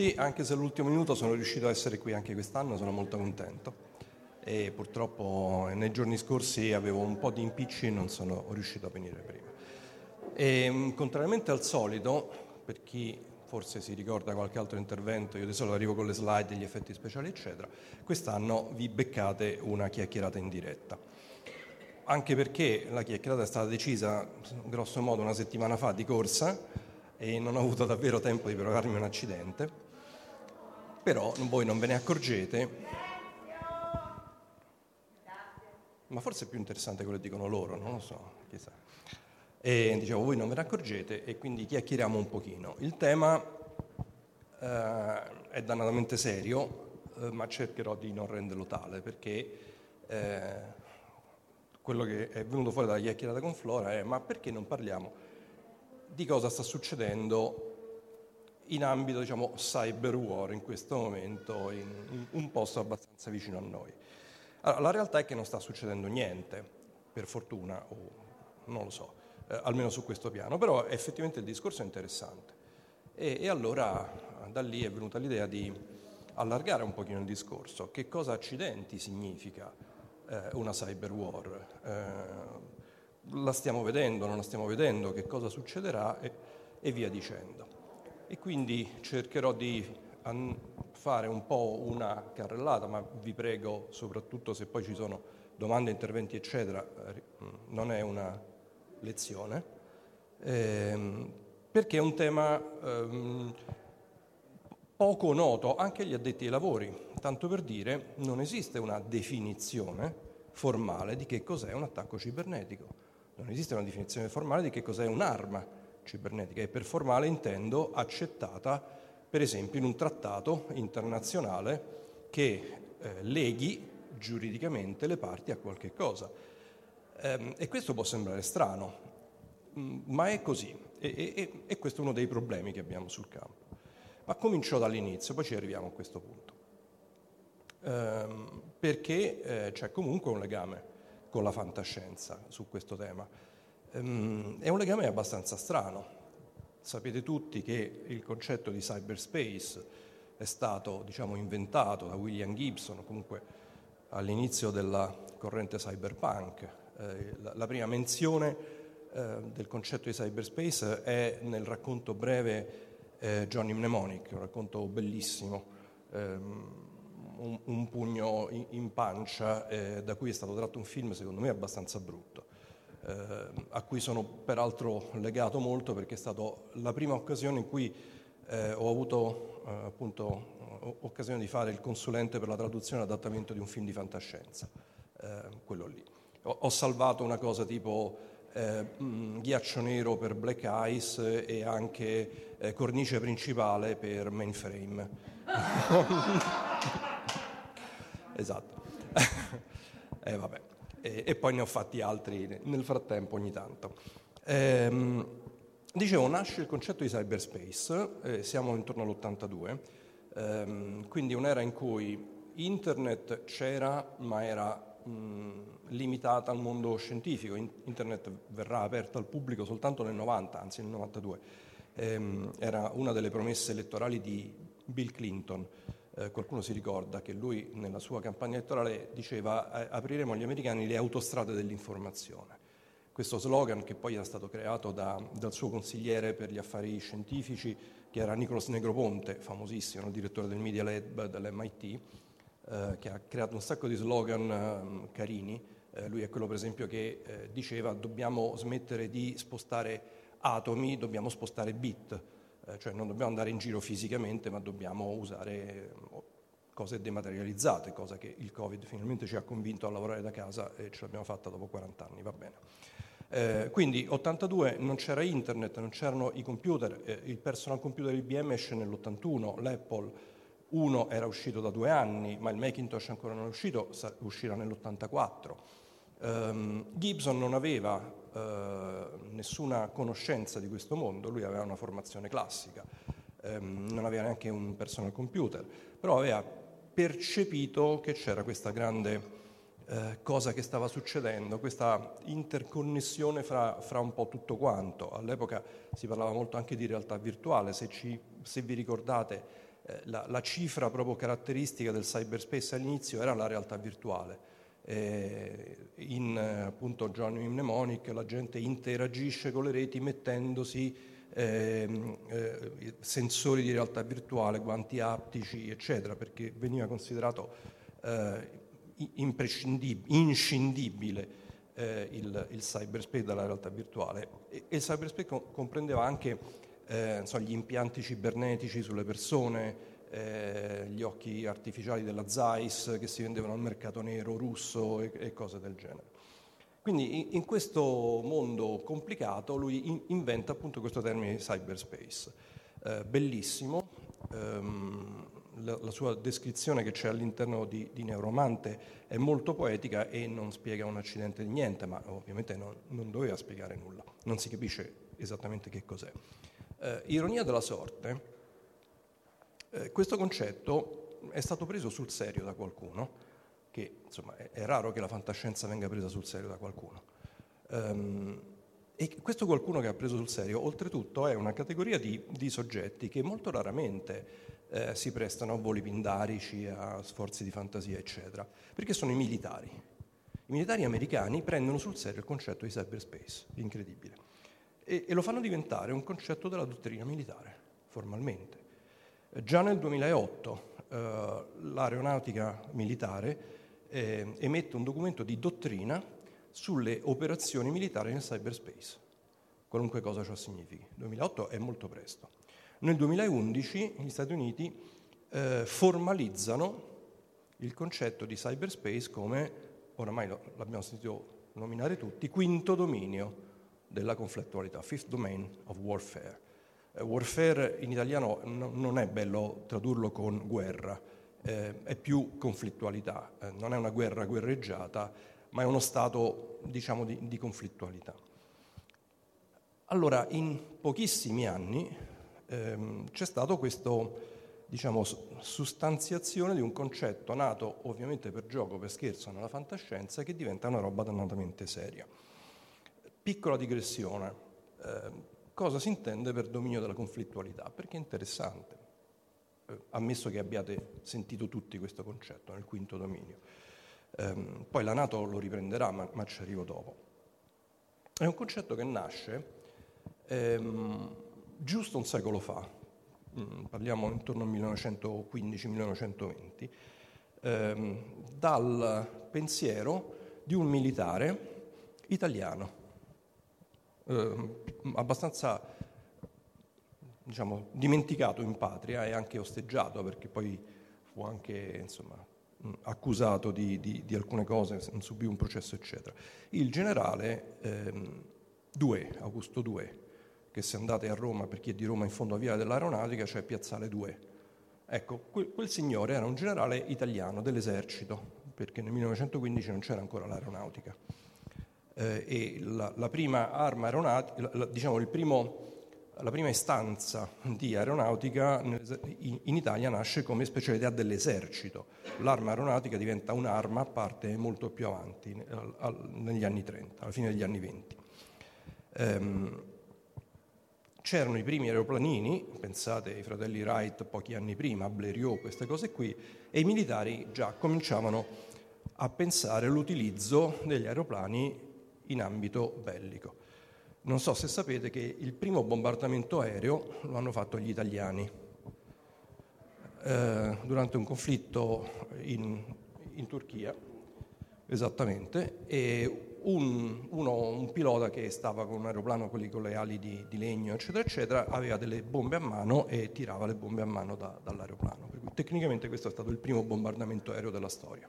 Tutti, anche se all'ultimo minuto sono riuscito a essere qui anche quest'anno, sono molto contento. E purtroppo nei giorni scorsi avevo un po' di impicci e non sono riuscito a venire prima. E, mh, contrariamente al solito, per chi forse si ricorda qualche altro intervento, io di solito arrivo con le slide, gli effetti speciali, eccetera, quest'anno vi beccate una chiacchierata in diretta. Anche perché la chiacchierata è stata decisa grosso modo una settimana fa di corsa e non ho avuto davvero tempo di provarmi un accidente, però voi non ve ne accorgete, ma forse è più interessante quello che dicono loro, non lo so, chissà. E dicevo, voi non ve ne accorgete e quindi chiacchieriamo un pochino. Il tema eh, è dannatamente serio, eh, ma cercherò di non renderlo tale perché eh, quello che è venuto fuori dalla chiacchierata con Flora è ma perché non parliamo di cosa sta succedendo in ambito diciamo, cyber war in questo momento, in, un posto abbastanza vicino a noi. Allora, la realtà è che non sta succedendo niente, per fortuna, o non lo so, eh, almeno su questo piano, però effettivamente il discorso è interessante. E, e, allora da lì è venuta l'idea di allargare un pochino il discorso. Che cosa accidenti significa eh, una cyber war? Eh, la stiamo vedendo, non la stiamo vedendo, che cosa succederà e, e via dicendo. E quindi cercherò di fare un po' una carrellata, ma vi prego, soprattutto se poi ci sono domande, interventi, eccetera, eh, non è una lezione, ehm, perché è un tema ehm, poco noto anche agli addetti ai lavori. Tanto per dire, non esiste una definizione formale di che cos'è un attacco cibernetico non esiste una definizione formale di che cos'è un'arma cibernetica e per formale intendo accettata per esempio in un trattato internazionale che eh, leghi giuridicamente le parti a qualche cosa. Ehm, e questo può sembrare strano, mm, ma è così e, e, e, questo è uno dei problemi che abbiamo sul campo. Ma comincio dall'inizio, poi ci arriviamo a questo punto. Ehm, perché eh, c'è comunque un legame con la fantascienza su questo tema. Um, è un legame abbastanza strano. Sapete tutti che il concetto di cyberspace è stato diciamo, inventato da William Gibson, comunque all'inizio della corrente cyberpunk. Eh, la, la, prima menzione eh, del concetto di cyberspace è nel racconto breve eh, Johnny Mnemonic, un racconto bellissimo, ehm, un, un, pugno in, in pancia, eh, da cui è stato tratto un film secondo me abbastanza brutto. Eh, a cui sono peraltro legato molto perché è stata la prima occasione in cui eh, ho avuto eh, appunto occasione di fare il consulente per la traduzione e l'adattamento di un film di fantascienza, eh, quello lì. Ho, ho, salvato una cosa tipo eh, mh, Ghiaccio Nero per Black Eyes e anche eh, Cornice Principale per Mainframe. esatto. e, vabbè. E, e, poi ne ho fatti altri nel frattempo ogni tanto. Ehm, Dicevo, nasce il concetto di cyberspace, eh, siamo intorno all'82, ehm, quindi un'era in cui internet c'era ma era mh, limitata al mondo scientifico, internet verrà aperta al pubblico soltanto nel 90, anzi nel 92. Ehm, era una delle promesse elettorali di Bill Clinton. Eh, qualcuno si ricorda che lui nella sua campagna elettorale diceva eh, apriremo agli americani le autostrade dell'informazione questo slogan che poi era stato creato da, dal suo consigliere per gli affari scientifici, che era Nicolas Negroponte, famosissimo, il direttore del Media Lab dell'MIT, eh, che ha creato un sacco di slogan eh, carini. Eh, lui è quello, per esempio, che eh, diceva dobbiamo smettere di spostare atomi, dobbiamo spostare bit, cioè non dobbiamo andare in giro fisicamente, ma dobbiamo usare cose dematerializzate, cosa che il Covid finalmente ci ha convinto a lavorare da casa e ce l'abbiamo fatta dopo 40 anni, va bene. Eh, quindi 82 non c'era internet, non c'erano i computer, eh, il personal computer IBM esce nell'81, l'Apple 1 era uscito da due anni, ma il Macintosh ancora non è uscito, uscirà nell'84. Um, Gibson non aveva uh, nessuna conoscenza di questo mondo, lui aveva una formazione classica, um, non aveva neanche un personal computer, però aveva percepito che c'era questa grande eh, cosa che stava succedendo, questa interconnessione fra, fra, un po' tutto quanto. All'epoca si parlava molto anche di realtà virtuale, se, ci, se vi ricordate eh, la, la, cifra proprio caratteristica del cyberspace all'inizio era la realtà virtuale. Eh, in appunto Johnny Mnemonic la gente interagisce con le reti mettendosi ehm, eh, sensori di realtà virtuale, guanti aptici, eccetera, perché veniva considerato eh, inscindibile eh, il, il, cyberspace dalla realtà virtuale. E, e il cyberspace co- comprendeva anche eh, so, gli impianti cibernetici sulle persone, eh, gli occhi artificiali della Zeiss che si vendevano al mercato nero russo e, e cose del genere. Quindi in, questo mondo complicato lui in, inventa appunto questo termine cyberspace, eh, bellissimo, ehm, la, la, sua descrizione che c'è all'interno di, di, Neuromante è molto poetica e non spiega un accidente di niente, ma ovviamente non, non doveva spiegare nulla, non si capisce esattamente che cos'è. Eh, ironia della sorte, eh, questo concetto è stato preso sul serio da qualcuno, che insomma è, è, raro che la fantascienza venga presa sul serio da qualcuno. Um, e questo qualcuno che ha preso sul serio, oltretutto, è una categoria di, di soggetti che molto raramente eh, si prestano a voli pindarici, a sforzi di fantasia, eccetera, perché sono i militari. I militari americani prendono sul serio il concetto di cyberspace, incredibile, e, e lo fanno diventare un concetto della dottrina militare, formalmente. Già nel 2008 eh, l'aeronautica militare eh, emette un documento di dottrina sulle operazioni militari nel cyberspace, qualunque cosa ciò significhi. 2008 è molto presto. Nel 2011 gli Stati Uniti eh, formalizzano il concetto di cyberspace come, oramai lo, l'abbiamo sentito nominare tutti, quinto dominio della conflittualità, fifth domain of warfare. Eh, warfare in italiano no, non è bello tradurlo con guerra, eh, è più conflittualità, eh, non è una guerra guerreggiata, ma è uno stato diciamo, di, di conflittualità. Allora, in pochissimi anni ehm, c'è stata questa diciamo, sustanziazione di un concetto nato ovviamente per gioco, per scherzo nella fantascienza, che diventa una roba dannatamente seria. Piccola digressione, eh, cosa si intende per dominio della conflittualità? Perché è interessante. eh, ammesso che abbiate sentito tutti questo concetto nel quinto dominio. Ehm, poi la Nato lo riprenderà, ma, ma, ci arrivo dopo. È un concetto che nasce ehm, giusto un secolo fa, mm, parliamo intorno al 1915-1920, ehm, dal pensiero di un militare italiano, ehm, abbastanza diciamo, dimenticato in patria e anche osteggiato perché poi fu anche insomma, accusato di, di, di, alcune cose, subì un processo eccetera. Il generale ehm, Due, Augusto Due, che se andate a Roma, per chi è di Roma in fondo a Via dell'Aeronautica, c'è Piazzale Due. Ecco, quel, quel signore era un generale italiano dell'esercito, perché nel 1915 non c'era ancora l'aeronautica. Eh, e la, la, prima arma aeronautica, la, diciamo il primo la prima istanza di aeronautica in Italia nasce come specialità dell'esercito. L'arma aeronautica diventa un'arma a parte molto più avanti, negli anni 30, alla fine degli anni 20. Ehm, c'erano i primi aeroplanini, pensate ai fratelli Wright pochi anni prima, Blériot, queste cose qui, e i militari già cominciavano a pensare all'utilizzo degli aeroplani in ambito bellico. Non so se sapete che il primo bombardamento aereo lo hanno fatto gli italiani eh, durante un conflitto in, in, Turchia, esattamente, e un, uno, un, pilota che stava con un aeroplano, quelli con le ali di, di, legno, eccetera, eccetera, aveva delle bombe a mano e tirava le bombe a mano da, dall'aeroplano. Per cui, tecnicamente questo è stato il primo bombardamento aereo della storia.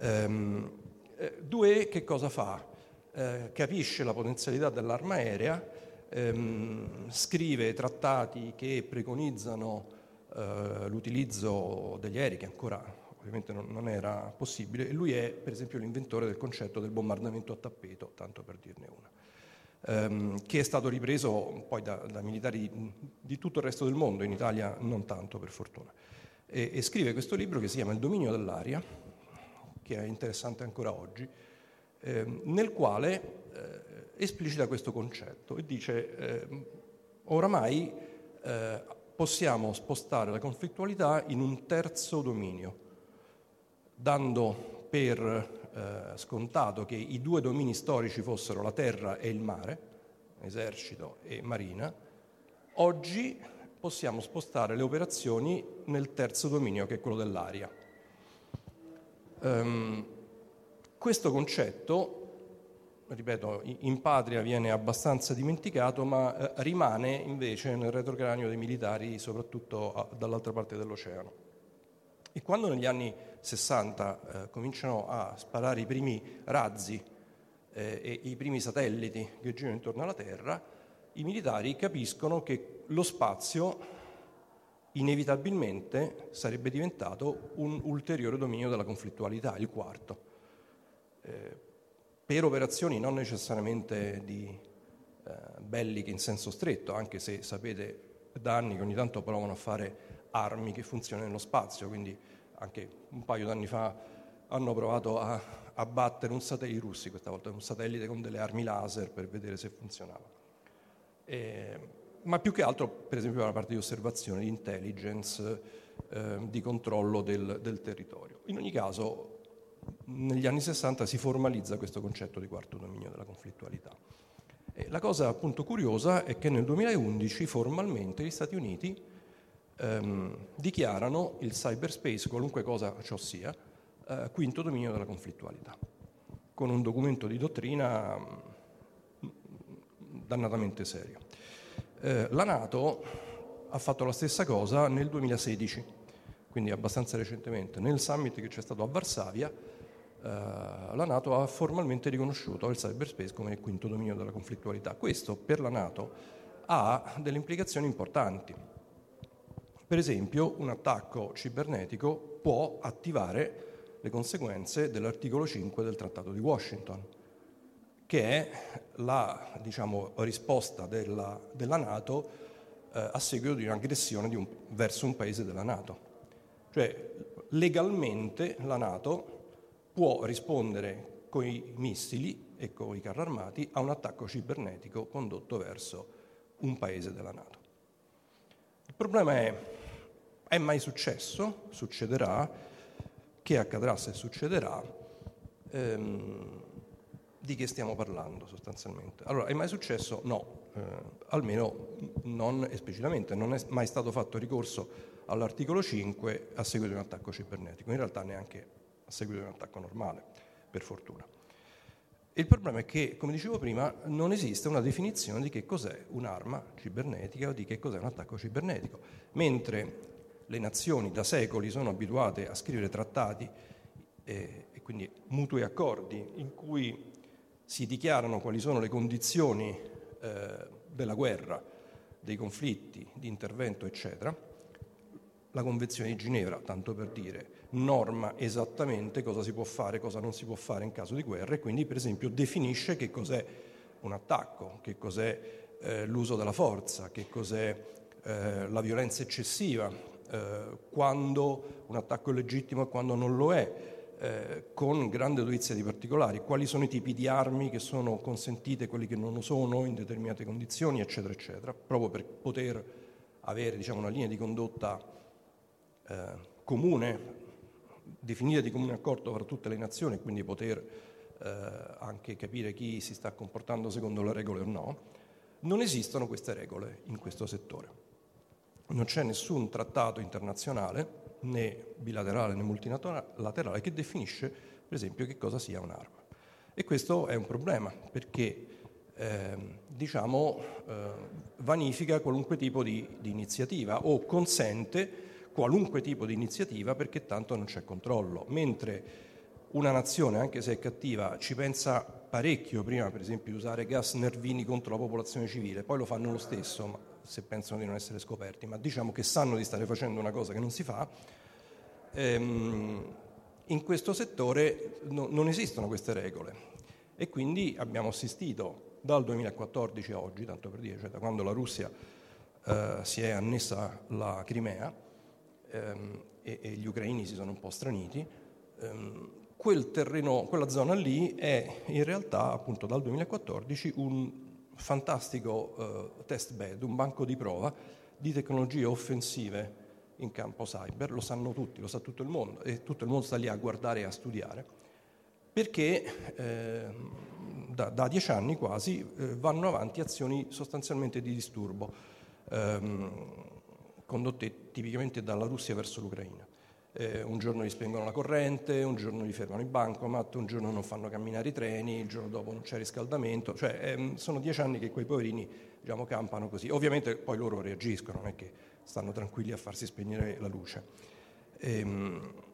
Ehm, eh, due, che cosa fa? Eh, capisce la potenzialità dell'arma aerea, ehm, scrive trattati che preconizzano eh, l'utilizzo degli aerei, che ancora ovviamente non, non, era possibile, e lui è per esempio l'inventore del concetto del bombardamento a tappeto, tanto per dirne una. Ehm, che è stato ripreso poi da, da, militari di tutto il resto del mondo, in Italia non tanto per fortuna. E, e scrive questo libro che si chiama Il dominio dell'aria, che è interessante ancora oggi, eh, nel quale eh, esplicita questo concetto e dice eh, oramai eh, possiamo spostare la conflittualità in un terzo dominio, dando per eh, scontato che i due domini storici fossero la terra e il mare, esercito e marina, oggi possiamo spostare le operazioni nel terzo dominio che è quello dell'aria. Um, questo concetto, ripeto, in patria viene abbastanza dimenticato, ma eh, rimane invece nel retrocranio dei militari, soprattutto dall'altra parte dell'oceano. E quando negli anni 60 eh, cominciano a sparare i primi razzi eh, e i primi satelliti che girano intorno alla Terra, i militari capiscono che lo spazio inevitabilmente sarebbe diventato un ulteriore dominio della conflittualità, il quarto. Eh, per operazioni non necessariamente di eh, belliche in senso stretto, anche se sapete da anni che ogni tanto provano a fare armi che funzionano nello spazio, quindi anche un paio d'anni fa hanno provato a, a battere un satellite russi, questa volta un satellite con delle armi laser per vedere se funzionava. Eh, ma più che altro, per esempio, la parte di osservazione, di intelligence, eh, di controllo del, del territorio. In ogni caso, negli anni 60 si formalizza questo concetto di quarto dominio della conflittualità. E la cosa appunto curiosa è che nel 2011 formalmente gli Stati Uniti ehm, dichiarano il cyberspace, qualunque cosa ciò sia, eh, quinto dominio della conflittualità, con un documento di dottrina mm, dannatamente serio. Eh, la Nato ha fatto la stessa cosa nel 2016, quindi abbastanza recentemente, nel summit che c'è stato a Varsavia, eh, la Nato ha formalmente riconosciuto il cyberspace come il quinto dominio della conflittualità. Questo per la Nato ha delle implicazioni importanti. Per esempio, un attacco cibernetico può attivare le conseguenze dell'articolo 5 del Trattato di Washington, che è la diciamo, risposta della, della Nato eh, a seguito di un'aggressione di un, verso un paese della Nato. Cioè, legalmente la Nato può rispondere con i missili e con i carri armati a un attacco cibernetico condotto verso un paese della Nato. Il problema è È mai successo? Succederà? Che accadrà se succederà? Ehm, di che stiamo parlando sostanzialmente? Allora, è mai successo? No, eh, almeno non esplicitamente, non è mai stato fatto ricorso all'articolo 5 a seguito di un attacco cibernetico, in realtà neanche a seguito di un attacco normale, per fortuna. Il problema è che, come dicevo prima, non esiste una definizione di che cos'è un'arma cibernetica o di che cos'è un attacco cibernetico, mentre le nazioni da secoli sono abituate a scrivere trattati eh, e quindi mutui accordi in cui si dichiarano quali sono le condizioni eh, della guerra, dei conflitti, di intervento, eccetera, la Convenzione di Ginevra, tanto per dire, norma esattamente cosa si può fare, cosa non si può fare in caso di guerra e quindi per esempio definisce che cos'è un attacco, che cos'è eh, l'uso della forza, che cos'è eh, la violenza eccessiva, eh, quando un attacco è legittimo e quando non lo è, eh, con grande dovizia di particolari, quali sono i tipi di armi che sono consentite, quelli che non lo sono in determinate condizioni, eccetera, eccetera, proprio per poter avere diciamo, una linea di condotta eh, comune, definita di comune accordo tra tutte le nazioni, e quindi poter eh, anche capire chi si sta comportando secondo le regole o no, non esistono queste regole in questo settore. Non c'è nessun trattato internazionale, né bilaterale né multilaterale, che definisce, per esempio, che cosa sia un'arma. E questo è un problema, perché eh, diciamo, eh, vanifica qualunque tipo di, di iniziativa o consente qualunque tipo di iniziativa perché tanto non c'è controllo, mentre una nazione, anche se è cattiva, ci pensa parecchio prima, per esempio, di usare gas nervini contro la popolazione civile, poi lo fanno lo stesso, se pensano di non essere scoperti, ma diciamo che sanno di stare facendo una cosa che non si fa, ehm, in questo settore no, non esistono queste regole e quindi abbiamo assistito dal 2014 a oggi, tanto per dire, cioè da quando la Russia eh, si è annessa la Crimea, ehm, e, e, gli ucraini si sono un po' straniti, ehm, quel terreno, quella zona lì è in realtà appunto dal 2014 un fantastico eh, test bed, un banco di prova di tecnologie offensive in campo cyber, lo sanno tutti, lo sa tutto il mondo e tutto il mondo sta lì a guardare e a studiare, perché eh, da, da, dieci anni quasi eh, vanno avanti azioni sostanzialmente di disturbo. Ehm, condotte tipicamente dalla Russia verso l'Ucraina. Eh, un giorno gli spengono la corrente, un giorno gli fermano i bancomat, un giorno non fanno camminare i treni, il giorno dopo non c'è riscaldamento, cioè ehm, sono dieci anni che quei poverini diciamo, campano così. Ovviamente poi loro reagiscono, non è che stanno tranquilli a farsi spegnere la luce. Ehm,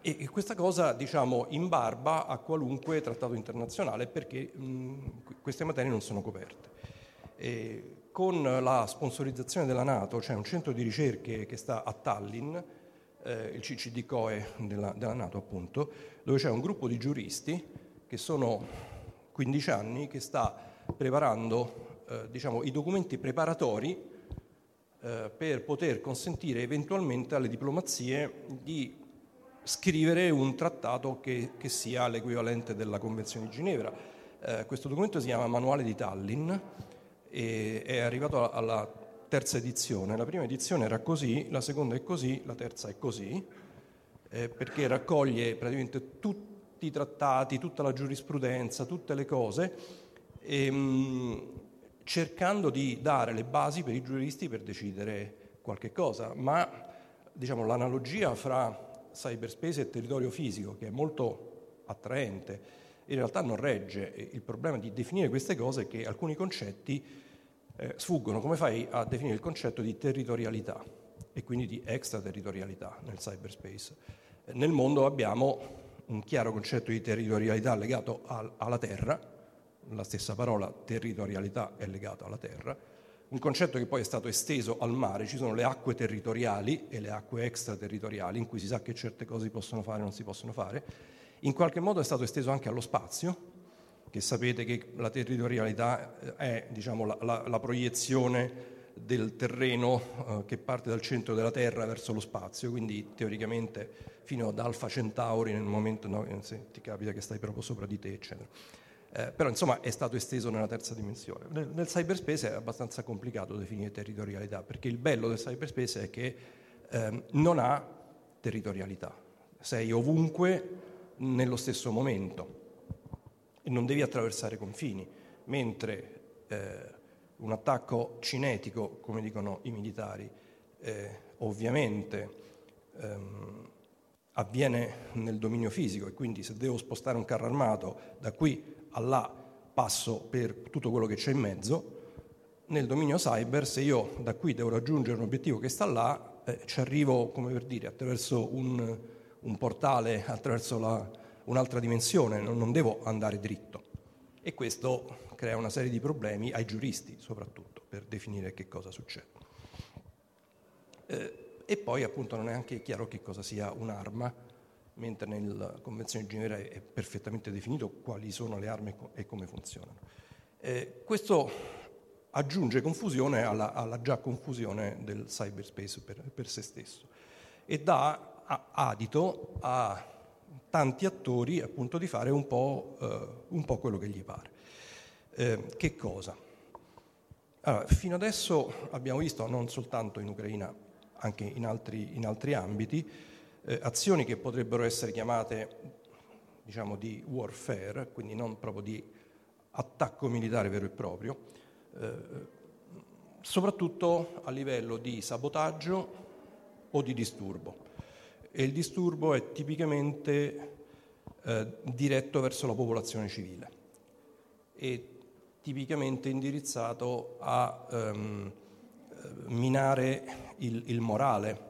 e questa cosa, diciamo, in barba a qualunque trattato internazionale perché mh, queste materie non sono coperte. E con la sponsorizzazione della Nato, cioè un centro di ricerche che sta a Tallinn, eh, il CCDCOE della, della Nato appunto, dove c'è un gruppo di giuristi che sono 15 anni che sta preparando eh, diciamo, i documenti preparatori eh, per poter consentire eventualmente alle diplomazie di scrivere un trattato che, che sia l'equivalente della Convenzione di Ginevra. Eh, questo documento si chiama Manuale di Tallinn e è arrivato alla terza edizione. La prima edizione era così, la seconda è così, la terza è così, eh, perché raccoglie praticamente tutti i trattati, tutta la giurisprudenza, tutte le cose, e, mh, cercando di dare le basi per i giuristi per decidere qualche cosa. Ma diciamo, l'analogia fra cyberspace e territorio fisico, che è molto attraente, in realtà non regge. Il problema di definire queste cose è che alcuni concetti eh, sfuggono. Come fai a definire il concetto di territorialità e quindi di extraterritorialità nel cyberspace? Nel mondo abbiamo un chiaro concetto di territorialità legato al, alla terra, la stessa parola territorialità è legata alla terra, un concetto che poi è stato esteso al mare, ci sono le acque territoriali e le acque extraterritoriali in cui si sa che certe cose si possono fare e non si possono fare, in qualche modo è stato esteso anche allo spazio, che sapete che la territorialità eh, è diciamo, la, la, la, proiezione del terreno eh, che parte dal centro della Terra verso lo spazio, quindi teoricamente fino ad Alfa Centauri nel momento no, se ti capita che stai proprio sopra di te, eccetera. Eh, però insomma è stato esteso nella terza dimensione. Nel, nel cyberspace è abbastanza complicato definire territorialità, perché il bello del cyberspace è che eh, non ha territorialità. Sei ovunque nello stesso momento e non devi attraversare confini, mentre eh, un attacco cinetico, come dicono i militari, eh, ovviamente ehm, avviene nel dominio fisico e quindi se devo spostare un carro armato da qui a là passo per tutto quello che c'è in mezzo, nel dominio cyber se io da qui devo raggiungere un obiettivo che sta là, eh, ci arrivo, come per dire, attraverso un, un portale, attraverso la, un'altra dimensione, non, non devo andare dritto. E questo crea una serie di problemi ai giuristi soprattutto per definire che cosa succede. Eh, e poi appunto non è anche chiaro che cosa sia un'arma, mentre nella Convenzione di Ginevra è perfettamente definito quali sono le armi e come funzionano. Eh, questo aggiunge confusione alla, alla, già confusione del cyberspace per, per se stesso e dà adito a tanti attori appunto di fare un po', eh, un po quello che gli pare. Eh, che cosa? Allora, fino adesso abbiamo visto, non soltanto in Ucraina, anche in altri, in altri ambiti, eh, azioni che potrebbero essere chiamate diciamo di warfare, quindi non proprio di attacco militare vero e proprio, eh, soprattutto a livello di sabotaggio o di disturbo. E il disturbo è tipicamente eh, diretto verso la popolazione civile e tipicamente indirizzato a ehm, minare il, il morale eh,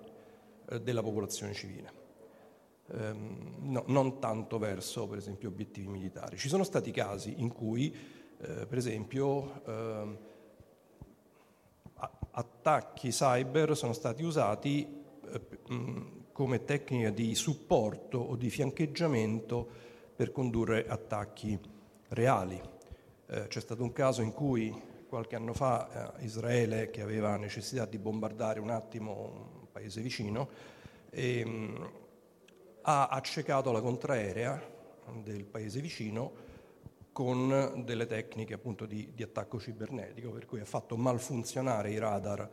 della popolazione civile. Ehm, no, non tanto verso, per esempio, obiettivi militari. Ci sono stati casi in cui, eh, per esempio, eh, attacchi cyber sono stati usati eh, come tecnica di supporto o di fiancheggiamento per condurre attacchi reali. Eh, c'è stato un caso in cui qualche anno fa eh, Israele, che aveva necessità di bombardare un attimo paese vicino, ehm, ha accecato la contraerea del paese vicino con delle tecniche appunto di, di attacco cibernetico, per cui ha fatto malfunzionare i radar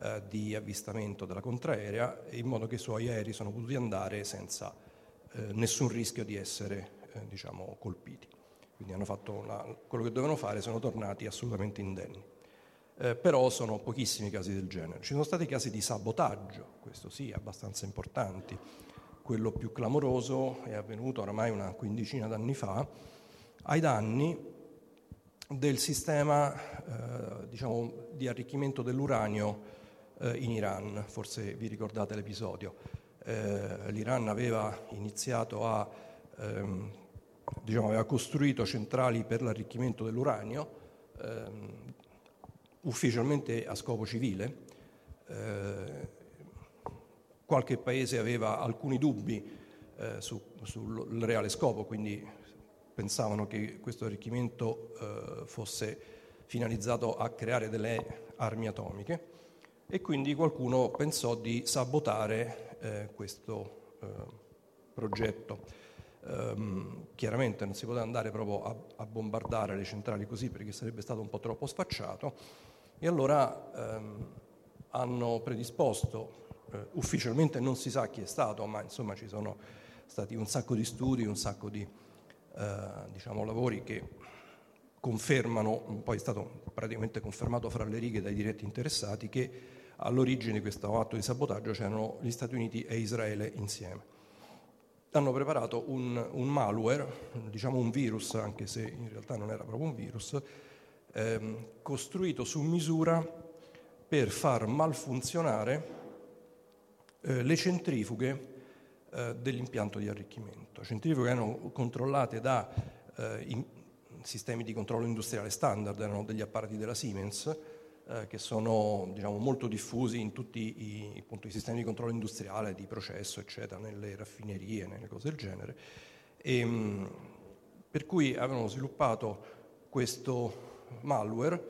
eh, di avvistamento della contraerea in modo che i suoi aerei sono potuti andare senza eh, nessun rischio di essere eh, diciamo, colpiti. Quindi hanno fatto la, quello che dovevano fare, sono tornati assolutamente indenni. Eh, però sono pochissimi casi del genere. Ci sono stati casi di sabotaggio, questo sì, abbastanza importanti. Quello più clamoroso è avvenuto oramai una quindicina d'anni fa, ai danni del sistema eh, diciamo, di arricchimento dell'uranio eh, in Iran, forse vi ricordate l'episodio. Eh, L'Iran aveva iniziato a, ehm, diciamo, aveva costruito centrali per l'arricchimento dell'uranio, ehm, ufficialmente a scopo civile. Eh, qualche paese aveva alcuni dubbi eh, su, sul reale scopo, quindi pensavano che questo arricchimento eh, fosse finalizzato a creare delle armi atomiche e quindi qualcuno pensò di sabotare eh, questo eh, progetto. Um, chiaramente non si poteva andare proprio a, a, bombardare le centrali così perché sarebbe stato un po' troppo sfacciato e allora um, hanno predisposto, uh, ufficialmente non si sa chi è stato, ma insomma ci sono stati un sacco di studi, un sacco di uh, diciamo, lavori che confermano, poi è stato praticamente confermato fra le righe dai diretti interessati, che all'origine di questo atto di sabotaggio c'erano gli Stati Uniti e Israele insieme. Hanno preparato un, un malware, diciamo un virus, anche se in realtà non era proprio un virus, ehm, costruito su misura per far malfunzionare eh, le centrifughe eh, dell'impianto di arricchimento. Centrifughe erano controllate da eh, sistemi di controllo industriale standard, erano degli apparati della Siemens, eh, che sono diciamo, molto diffusi in tutti i, appunto, i, sistemi di controllo industriale, di processo, eccetera, nelle raffinerie, nelle cose del genere. E, ehm, per cui avevano sviluppato questo malware,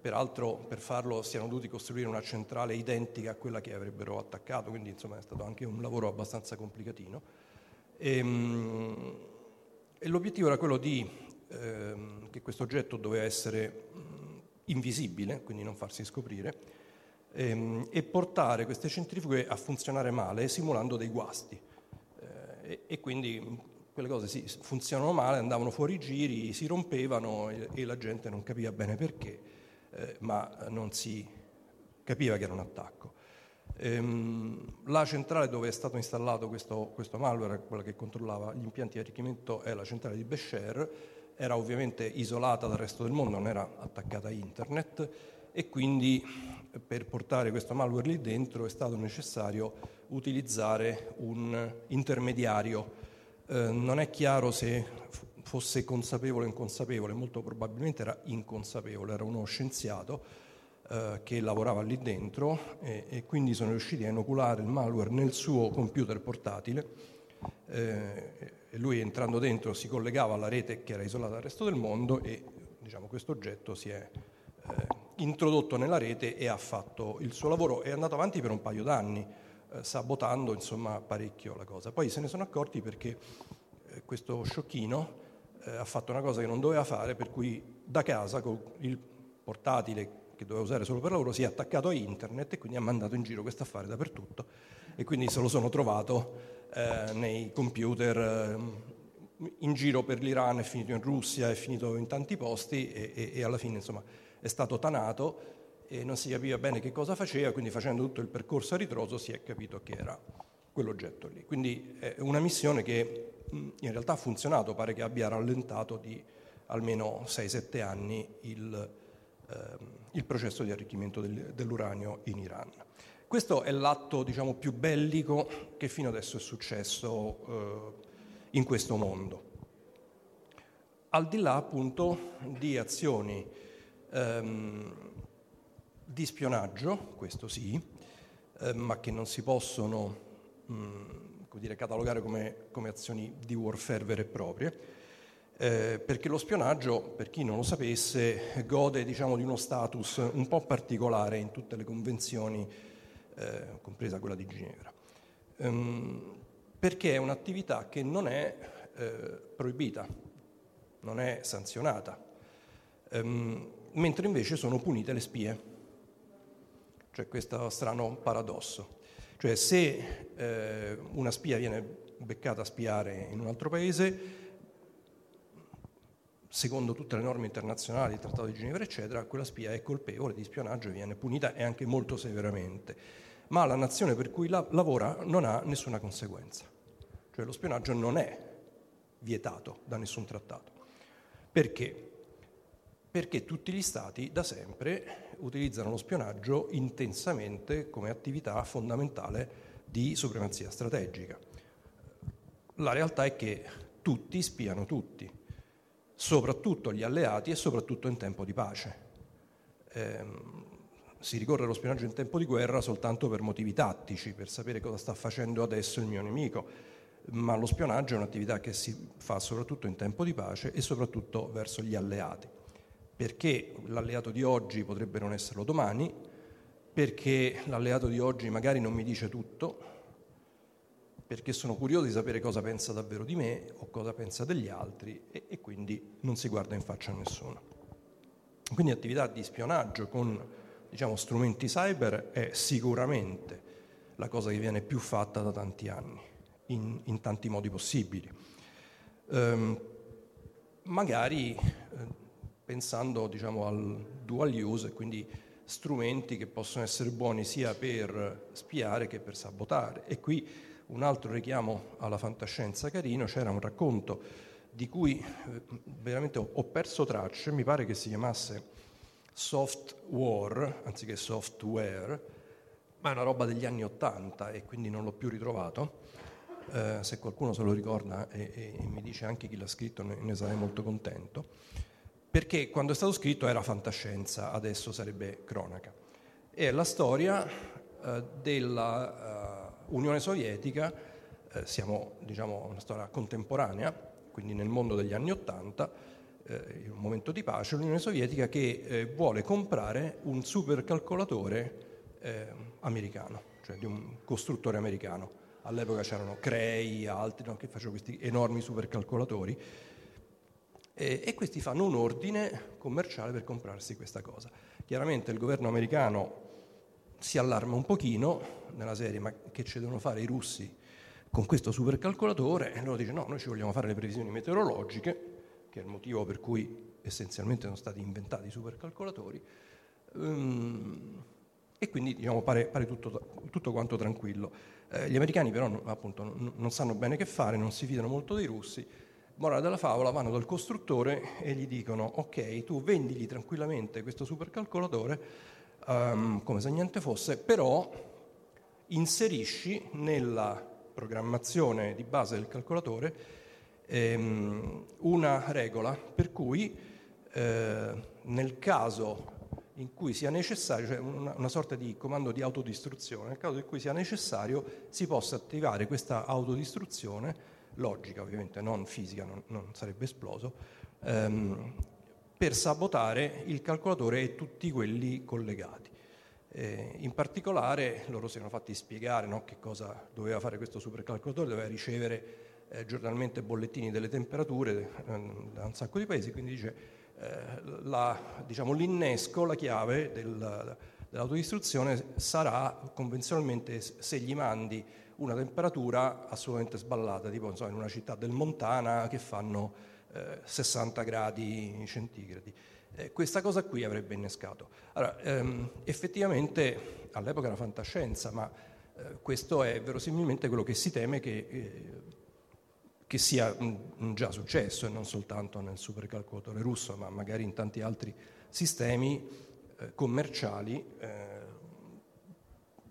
peraltro per farlo si erano dovuti costruire una centrale identica a quella che avrebbero attaccato, quindi insomma è stato anche un lavoro abbastanza complicatino. E, ehm, e l'obiettivo era quello di ehm, che questo oggetto doveva essere invisibile, quindi non farsi scoprire, ehm, e portare queste centrifughe a funzionare male simulando dei guasti. Eh, e, e, quindi quelle cose sì, funzionano male, andavano fuori giri, si rompevano e, e la gente non capiva bene perché, eh, ma non si capiva che era un attacco. Ehm, la centrale dove è stato installato questo, questo, malware, quella che controllava gli impianti di arricchimento, è la centrale di Besher, era ovviamente isolata dal resto del mondo, non era attaccata a internet e quindi per portare questo malware lì dentro è stato necessario utilizzare un intermediario. Eh, non è chiaro se fosse consapevole o inconsapevole, molto probabilmente era inconsapevole, era uno scienziato eh, che lavorava lì dentro e, e, quindi sono riusciti a inoculare il malware nel suo computer portatile. Eh, lui entrando dentro si collegava alla rete che era isolata dal resto del mondo e diciamo, questo oggetto si è eh, introdotto nella rete e ha fatto il suo lavoro. È andato avanti per un paio d'anni, eh, sabotando insomma, parecchio la cosa. Poi se ne sono accorti perché eh, questo sciocchino eh, ha fatto una cosa che non doveva fare, per cui da casa con il portatile che doveva usare solo per lavoro si è attaccato a internet e quindi ha mandato in giro questo affare dappertutto e quindi se lo sono trovato eh, nei computer eh, in giro per l'Iran, è finito in Russia, è finito in tanti posti e, e, e alla fine insomma è stato tanato e non si capiva bene che cosa faceva, quindi facendo tutto il percorso a ritroso si è capito che era quell'oggetto lì. Quindi è una missione che in realtà ha funzionato, pare che abbia rallentato di almeno 6-7 anni il, eh, il, processo di arricchimento del, dell'uranio in Iran. Questo è l'atto diciamo, più bellico che fino adesso è successo eh, in questo mondo. Al di là appunto di azioni ehm, di spionaggio, questo sì, eh, ma che non si possono mh, mm, dire, catalogare come, come, azioni di warfare vere e proprie, eh, perché lo spionaggio, per chi non lo sapesse, gode diciamo, di uno status un po' particolare in tutte le convenzioni, eh, compresa quella di Ginevra, ehm, perché è un'attività che non è eh, proibita, non è sanzionata. Ehm, mentre invece sono punite le spie. Cioè questo strano paradosso. Cioè se eh, una spia viene beccata a spiare in un altro paese, secondo tutte le norme internazionali, il Trattato di Ginevra, eccetera, quella spia è colpevole di spionaggio e viene punita e anche molto severamente. Ma la nazione per cui la, lavora non ha nessuna conseguenza. Cioè lo spionaggio non è vietato da nessun trattato. Perché? perché tutti gli Stati da sempre utilizzano lo spionaggio intensamente come attività fondamentale di supremazia strategica. La realtà è che tutti spiano tutti, soprattutto gli alleati e soprattutto in tempo di pace. Eh, si ricorre allo spionaggio in tempo di guerra soltanto per motivi tattici, per sapere cosa sta facendo adesso il mio nemico, ma lo spionaggio è un'attività che si fa soprattutto in tempo di pace e soprattutto verso gli alleati perché l'alleato di oggi potrebbe non esserlo domani, perché l'alleato di oggi magari non mi dice tutto, perché sono curioso di sapere cosa pensa davvero di me o cosa pensa degli altri e, e quindi non si guarda in faccia a nessuno. Quindi attività di spionaggio con diciamo, strumenti cyber è sicuramente la cosa che viene più fatta da tanti anni, in, in tanti modi possibili. Um, magari eh, pensando diciamo, al dual use, quindi strumenti che possono essere buoni sia per spiare che per sabotare. E qui un altro richiamo alla fantascienza carino, c'era un racconto di cui eh, veramente ho perso tracce, mi pare che si chiamasse Soft War, anziché software, ma è una roba degli anni Ottanta e quindi non l'ho più ritrovato. Eh, se qualcuno se lo ricorda e, e, mi dice anche chi l'ha scritto ne, ne sarei molto contento perché quando è stato scritto era fantascienza, adesso sarebbe cronaca. È la storia eh, dell'Unione uh, Sovietica, eh, siamo diciamo una storia contemporanea, quindi nel mondo degli anni Ottanta, eh, in un momento di pace, l'Unione Sovietica che eh, vuole comprare un supercalcolatore eh, americano, cioè di un costruttore americano. All'epoca c'erano Cray, altri no, che facevano questi enormi supercalcolatori e, e questi fanno un ordine commerciale per comprarsi questa cosa. Chiaramente il governo americano si allarma un pochino nella serie, ma che ci devono fare i russi con questo supercalcolatore? E loro dice no, noi ci vogliamo fare le previsioni meteorologiche, che è il motivo per cui essenzialmente sono stati inventati i supercalcolatori, um, e quindi diciamo, pare, pare tutto, tutto, quanto tranquillo. Eh, gli americani però appunto, non, non sanno bene che fare, non si fidano molto dei russi, morale della favola, vanno dal costruttore e gli dicono ok, tu vendigli tranquillamente questo supercalcolatore um, come se niente fosse, però inserisci nella programmazione di base del calcolatore ehm, una regola per cui eh, nel caso in cui sia necessario, cioè una, una, sorta di comando di autodistruzione, nel caso in cui sia necessario si possa attivare questa autodistruzione, logica ovviamente, non fisica, non, non sarebbe esploso, ehm, per sabotare il calcolatore e tutti quelli collegati. Eh, in particolare loro si erano fatti spiegare no, che cosa doveva fare questo supercalcolatore, doveva ricevere eh, giornalmente bollettini delle temperature eh, da un sacco di paesi, quindi dice eh, la, diciamo, l'innesco, la chiave del, dell'autodistruzione sarà convenzionalmente se gli mandi una temperatura assolutamente sballata, tipo insomma, in una città del Montana che fanno 60 eh, gradi centigradi. Eh, questa cosa qui avrebbe innescato. Allora, ehm, effettivamente all'epoca era fantascienza, ma eh, questo è verosimilmente quello che si teme che, eh, che sia mh, già successo e non soltanto nel supercalcolatore russo, ma magari in tanti altri sistemi eh, commerciali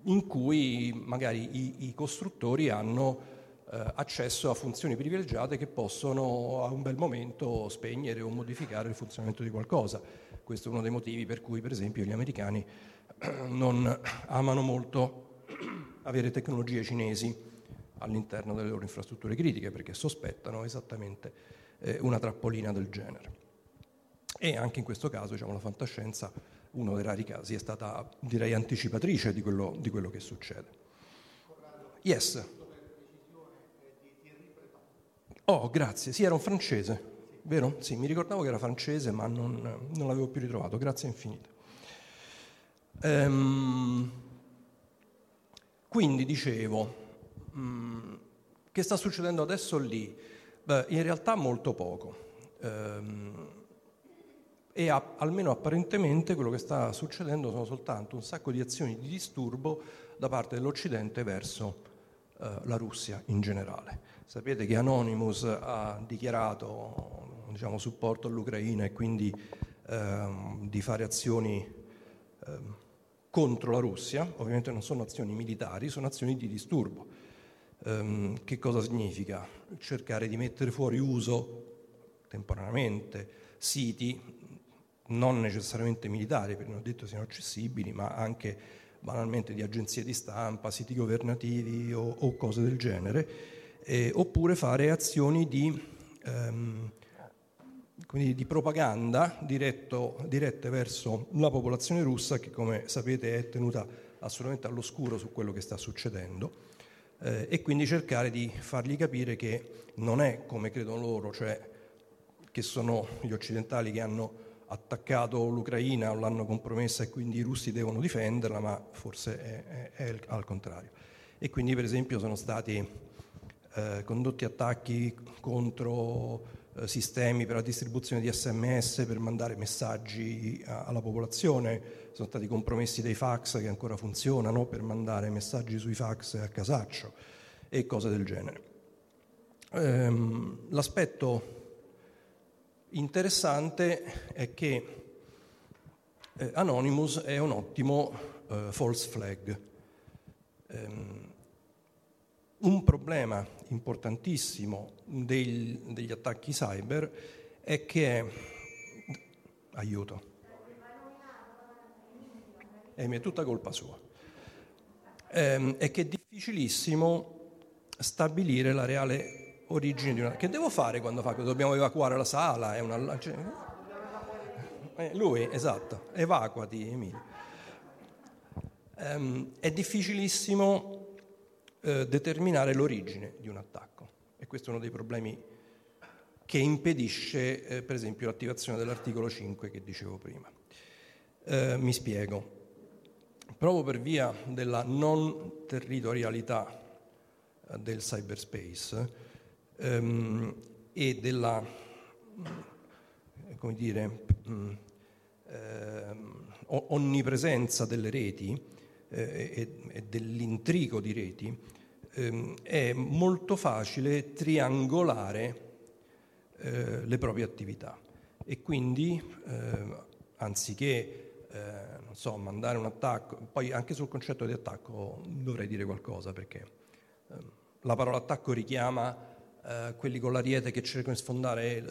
in cui magari i, i costruttori hanno eh, accesso a funzioni privilegiate che possono a un bel momento spegnere o modificare il funzionamento di qualcosa. Questo è uno dei motivi per cui, per esempio, gli americani non amano molto avere tecnologie cinesi all'interno delle loro infrastrutture critiche perché sospettano esattamente eh, una trappolina del genere. E anche in questo caso diciamo, la fantascienza, uno dei rari casi, è stata direi anticipatrice di quello, di quello che succede. Yes. Oh, grazie. Sì, era un francese, vero? Sì, mi ricordavo che era francese, ma non, non l'avevo più ritrovato. Grazie infinite. Ehm, quindi dicevo, mm, che sta succedendo adesso lì? Beh, in realtà molto poco. Ehm, e a, almeno apparentemente quello che sta succedendo sono soltanto un sacco di azioni di disturbo da parte dell'Occidente verso eh, la Russia in generale. Sapete che Anonymous ha dichiarato diciamo, supporto all'Ucraina e quindi ehm, di fare azioni ehm, contro la Russia, ovviamente non sono azioni militari, sono azioni di disturbo. Ehm, che cosa significa? Cercare di mettere fuori uso temporaneamente siti non necessariamente militari, perché non ho detto siano accessibili, ma anche banalmente di agenzie di stampa, siti governativi o, o cose del genere, eh, oppure fare azioni di, ehm, di propaganda diretto, dirette verso la popolazione russa che come sapete è tenuta assolutamente all'oscuro su quello che sta succedendo eh, e quindi cercare di fargli capire che non è come credono loro, cioè che sono gli occidentali che hanno attaccato l'Ucraina o l'hanno compromessa e quindi i russi devono difenderla, ma forse è, è, è al contrario. E quindi per esempio sono stati eh, condotti attacchi contro eh, sistemi per la distribuzione di sms per mandare messaggi a, alla popolazione, sono stati compromessi dei fax che ancora funzionano per mandare messaggi sui fax a casaccio e cose del genere. Ehm, l'aspetto interessante è che eh, Anonymous è un ottimo eh, false flag. Um, un problema importantissimo del, degli attacchi cyber è che aiuto. Eh, è tutta colpa sua. Eh, è che è difficilissimo stabilire la reale origine di una... Che devo fare quando fa? Dobbiamo evacuare la sala? È una... Cioè... Eh, lui, esatto, evacuati Emilio. Eh, è difficilissimo eh, determinare l'origine di un attacco e questo è uno dei problemi che impedisce eh, per esempio l'attivazione dell'articolo 5 che dicevo prima. Eh, mi spiego. proprio per via della non territorialità eh, del cyberspace ehm, e della come dire, eh, onnipresenza delle reti eh, e, e, dell'intrico di reti, eh, è molto facile triangolare eh, le proprie attività e quindi eh, anziché eh, non so, mandare un attacco, poi anche sul concetto di attacco dovrei dire qualcosa perché la parola attacco richiama eh, quelli con l'ariete che cercano di sfondare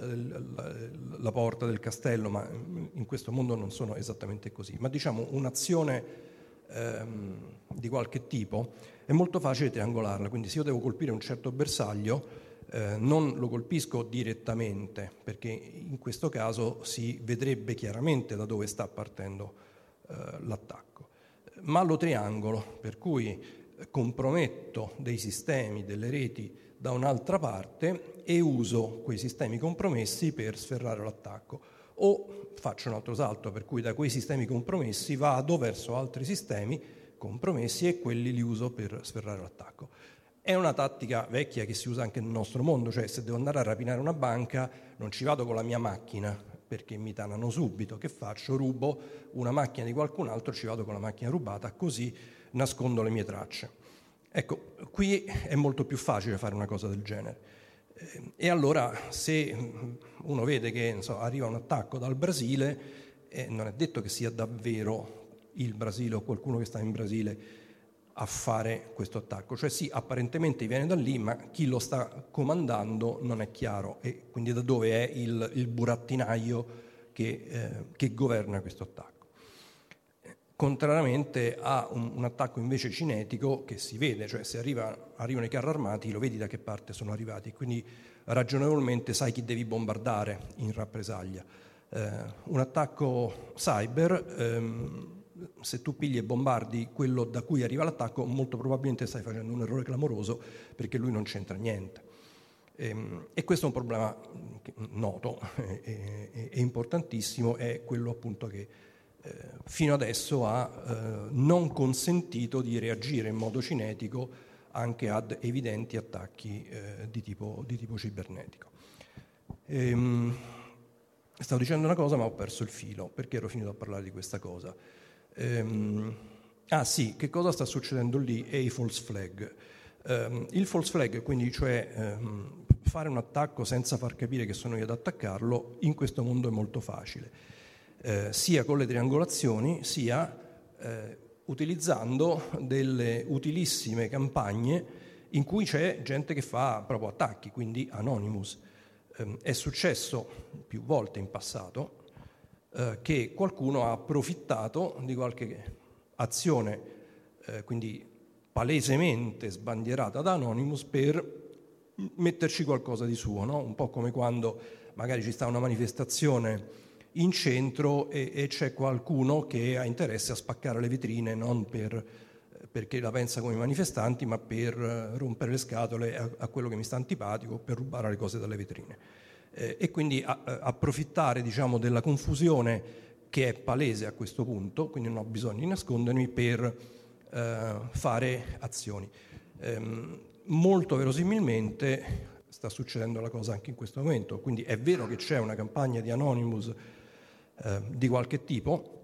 la, porta del castello, ma in questo mondo non sono esattamente così. Ma diciamo un'azione ehm, di qualche tipo è molto facile triangolarla, quindi se io devo colpire un certo bersaglio, eh, non lo colpisco direttamente, perché in questo caso si vedrebbe chiaramente da dove sta partendo eh, l'attacco, ma lo triangolo, per cui comprometto dei sistemi, delle reti da un'altra parte e uso quei sistemi compromessi per sferrare l'attacco. O faccio un altro salto, per cui da quei sistemi compromessi vado verso altri sistemi compromessi e quelli li uso per sferrare l'attacco. È una tattica vecchia che si usa anche nel nostro mondo, cioè se devo andare a rapinare una banca non ci vado con la mia macchina perché mi tanano subito. Che faccio? Rubo una macchina di qualcun altro, ci vado con la macchina rubata, così nascondo le mie tracce. Ecco, qui è molto più facile fare una cosa del genere. E allora se uno vede che so, arriva un attacco dal Brasile, eh, non è detto che sia davvero il Brasile o qualcuno che sta in Brasile a fare questo attacco. Cioè sì, apparentemente viene da lì, ma chi lo sta comandando non è chiaro e quindi da dove è il, il burattinaio che, eh, che governa questo attacco contrariamente a un, un, attacco invece cinetico che si vede, cioè se arriva, arrivano i carri armati lo vedi da che parte sono arrivati, quindi ragionevolmente sai chi devi bombardare in rappresaglia. Eh, un attacco cyber, ehm, se tu pigli e bombardi quello da cui arriva l'attacco, molto probabilmente stai facendo un errore clamoroso perché lui non c'entra niente. E, ehm, e questo è un problema noto e importantissimo, è quello appunto che eh, fino adesso ha eh, non consentito di reagire in modo cinetico anche ad evidenti attacchi eh, di, tipo, di, tipo, cibernetico. Ehm, stavo dicendo una cosa ma ho perso il filo perché ero finito a parlare di questa cosa. Ehm, ah sì, che cosa sta succedendo lì? È i false flag. Um, il false flag, quindi cioè um, fare un attacco senza far capire che sono io ad attaccarlo, in questo mondo è molto facile eh, sia con le triangolazioni sia eh, utilizzando delle utilissime campagne in cui c'è gente che fa proprio attacchi, quindi Anonymous. Eh, è successo più volte in passato eh, che qualcuno ha approfittato di qualche azione, eh, quindi palesemente sbandierata da Anonymous, per metterci qualcosa di suo, no? un po' come quando magari ci sta una manifestazione in centro e, e, c'è qualcuno che ha interesse a spaccare le vetrine non per, perché la pensa come i manifestanti, ma per rompere le scatole a, a quello che mi sta antipatico, per rubare le cose dalle vetrine. Eh, e quindi a, a, approfittare diciamo, della confusione che è palese a questo punto, quindi non ho bisogno di nascondermi, per eh, fare azioni. Eh, molto verosimilmente sta succedendo la cosa anche in questo momento, quindi è vero che c'è una campagna di Anonymous eh, di qualche tipo,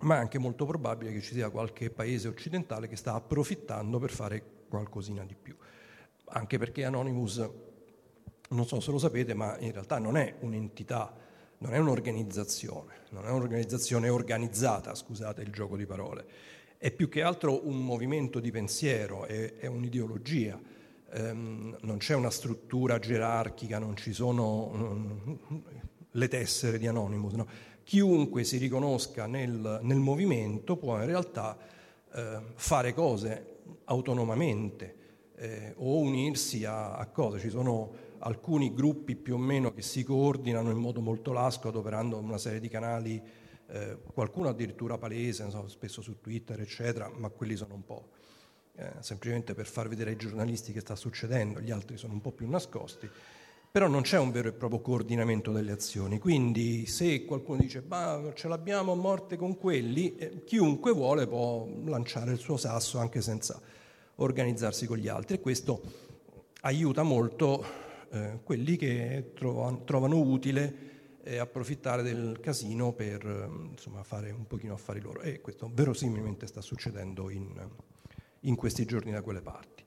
ma è anche molto probabile che ci sia qualche paese occidentale che sta approfittando per fare qualcosina di più. Anche perché Anonymous, non so se lo sapete, ma in realtà non è un'entità, non è un'organizzazione, non è un'organizzazione organizzata, scusate il gioco di parole, è più che altro un movimento di pensiero, è, è un'ideologia. Um, non c'è una struttura gerarchica, non ci sono um, le tessere di Anonymous. No? Chiunque si riconosca nel, nel movimento può in realtà eh, fare cose autonomamente eh, o unirsi a, a, cose. Ci sono alcuni gruppi più o meno che si coordinano in modo molto lasco adoperando una serie di canali, eh, qualcuno addirittura palese, so, spesso su Twitter, eccetera, ma quelli sono un po' eh, semplicemente per far vedere ai giornalisti che sta succedendo, gli altri sono un po' più nascosti. Però non c'è un vero e proprio coordinamento delle azioni. Quindi se qualcuno dice bah, ce l'abbiamo a morte con quelli, eh, chiunque vuole può lanciare il suo sasso anche senza organizzarsi con gli altri e questo aiuta molto eh, quelli che trovano, trovano utile eh, approfittare del casino per insomma, fare un pochino affari loro e questo verosimilmente sta succedendo in, in questi giorni da quelle parti.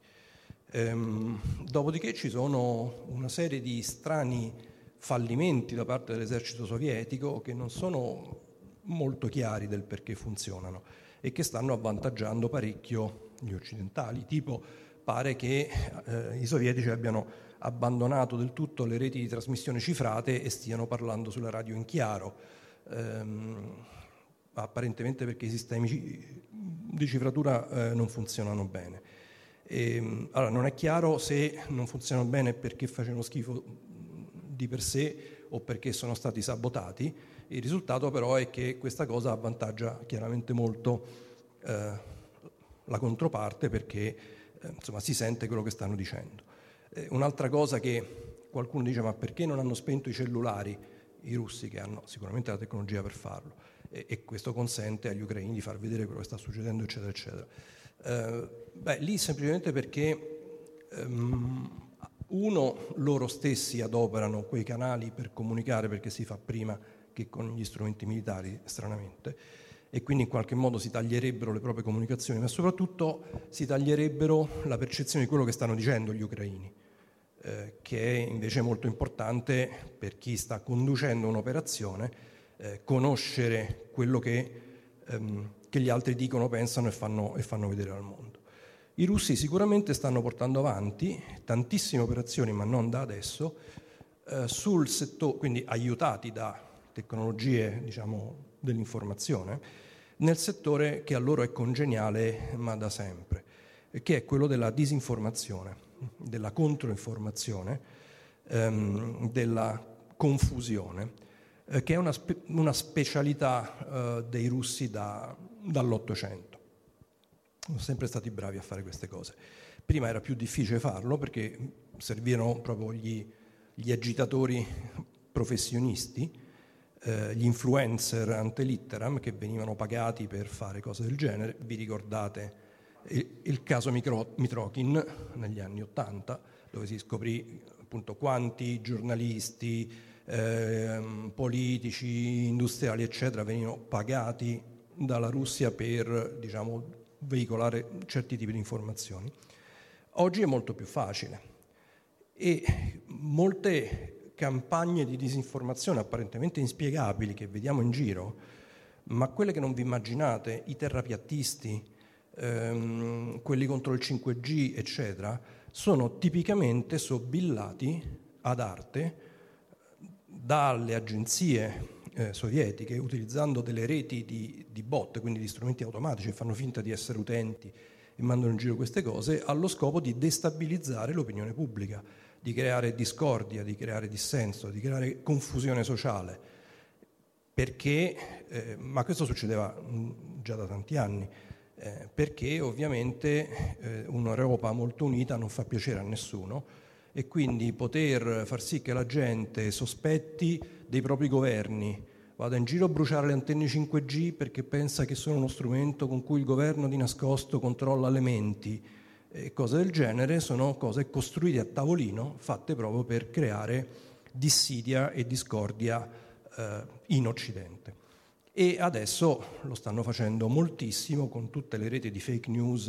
Ehm, dopodiché ci sono una serie di strani fallimenti da parte dell'esercito sovietico che non sono molto chiari del perché funzionano e che stanno avvantaggiando parecchio gli occidentali. Tipo pare che eh, i sovietici abbiano abbandonato del tutto le reti di trasmissione cifrate e stiano parlando sulla radio in chiaro, ehm, apparentemente perché i sistemi di cifratura eh, non funzionano bene. E, ehm, allora, non è chiaro se non funzionano bene perché facevano schifo di per sé o perché sono stati sabotati. Il risultato però è che questa cosa avvantaggia chiaramente molto eh, la controparte perché eh, insomma, si sente quello che stanno dicendo. Eh, un'altra cosa che qualcuno dice ma perché non hanno spento i cellulari i russi che hanno sicuramente la tecnologia per farlo e, e questo consente agli ucraini di far vedere quello che sta succedendo eccetera eccetera. Eh, beh, lì semplicemente perché um, uno, loro stessi adoperano quei canali per comunicare perché si fa prima che con gli strumenti militari, stranamente, e quindi in qualche modo si taglierebbero le proprie comunicazioni, ma soprattutto si taglierebbero la percezione di quello che stanno dicendo gli ucraini, eh, che è invece molto importante per chi sta conducendo un'operazione, eh, conoscere quello che ehm, che gli altri dicono, pensano e fanno, e fanno vedere al mondo. I russi sicuramente stanno portando avanti tantissime operazioni, ma non da adesso, eh, sul settore, quindi aiutati da tecnologie diciamo, dell'informazione, nel settore che a loro è congeniale ma da sempre, che è quello della disinformazione, della controinformazione, ehm, della confusione, eh, che è una, spe- una specialità eh, dei russi da, dall'Ottocento. Sono sempre stati bravi a fare queste cose. Prima era più difficile farlo perché servivano proprio gli, gli agitatori professionisti, eh, gli influencer ante litteram che venivano pagati per fare cose del genere. Vi ricordate il, il caso Micro, Mitrokin negli anni Ottanta, dove si scoprì appunto quanti giornalisti, eh, politici, industriali, eccetera, venivano pagati dalla Russia per diciamo, veicolare certi tipi di informazioni. Oggi è molto più facile e molte campagne di disinformazione apparentemente inspiegabili che vediamo in giro, ma quelle che non vi immaginate, i terrapiattisti, ehm, quelli contro il 5G, eccetera, sono tipicamente sobillati ad arte dalle agenzie eh, sovietiche, utilizzando delle reti di, di, bot, quindi di strumenti automatici che fanno finta di essere utenti e mandano in giro queste cose, allo scopo di destabilizzare l'opinione pubblica, di creare discordia, di creare dissenso, di creare confusione sociale. Perché, eh, ma questo succedeva mh, già da tanti anni, eh, perché ovviamente eh, un'Europa molto unita non fa piacere a nessuno e quindi poter far sì che la gente sospetti dei propri governi, vada in giro a bruciare le antenne 5G perché pensa che sono uno strumento con cui il governo di nascosto controlla le menti e cose del genere, sono cose costruite a tavolino, fatte proprio per creare dissidia e discordia eh, in Occidente. E adesso lo stanno facendo moltissimo con tutte le reti di fake news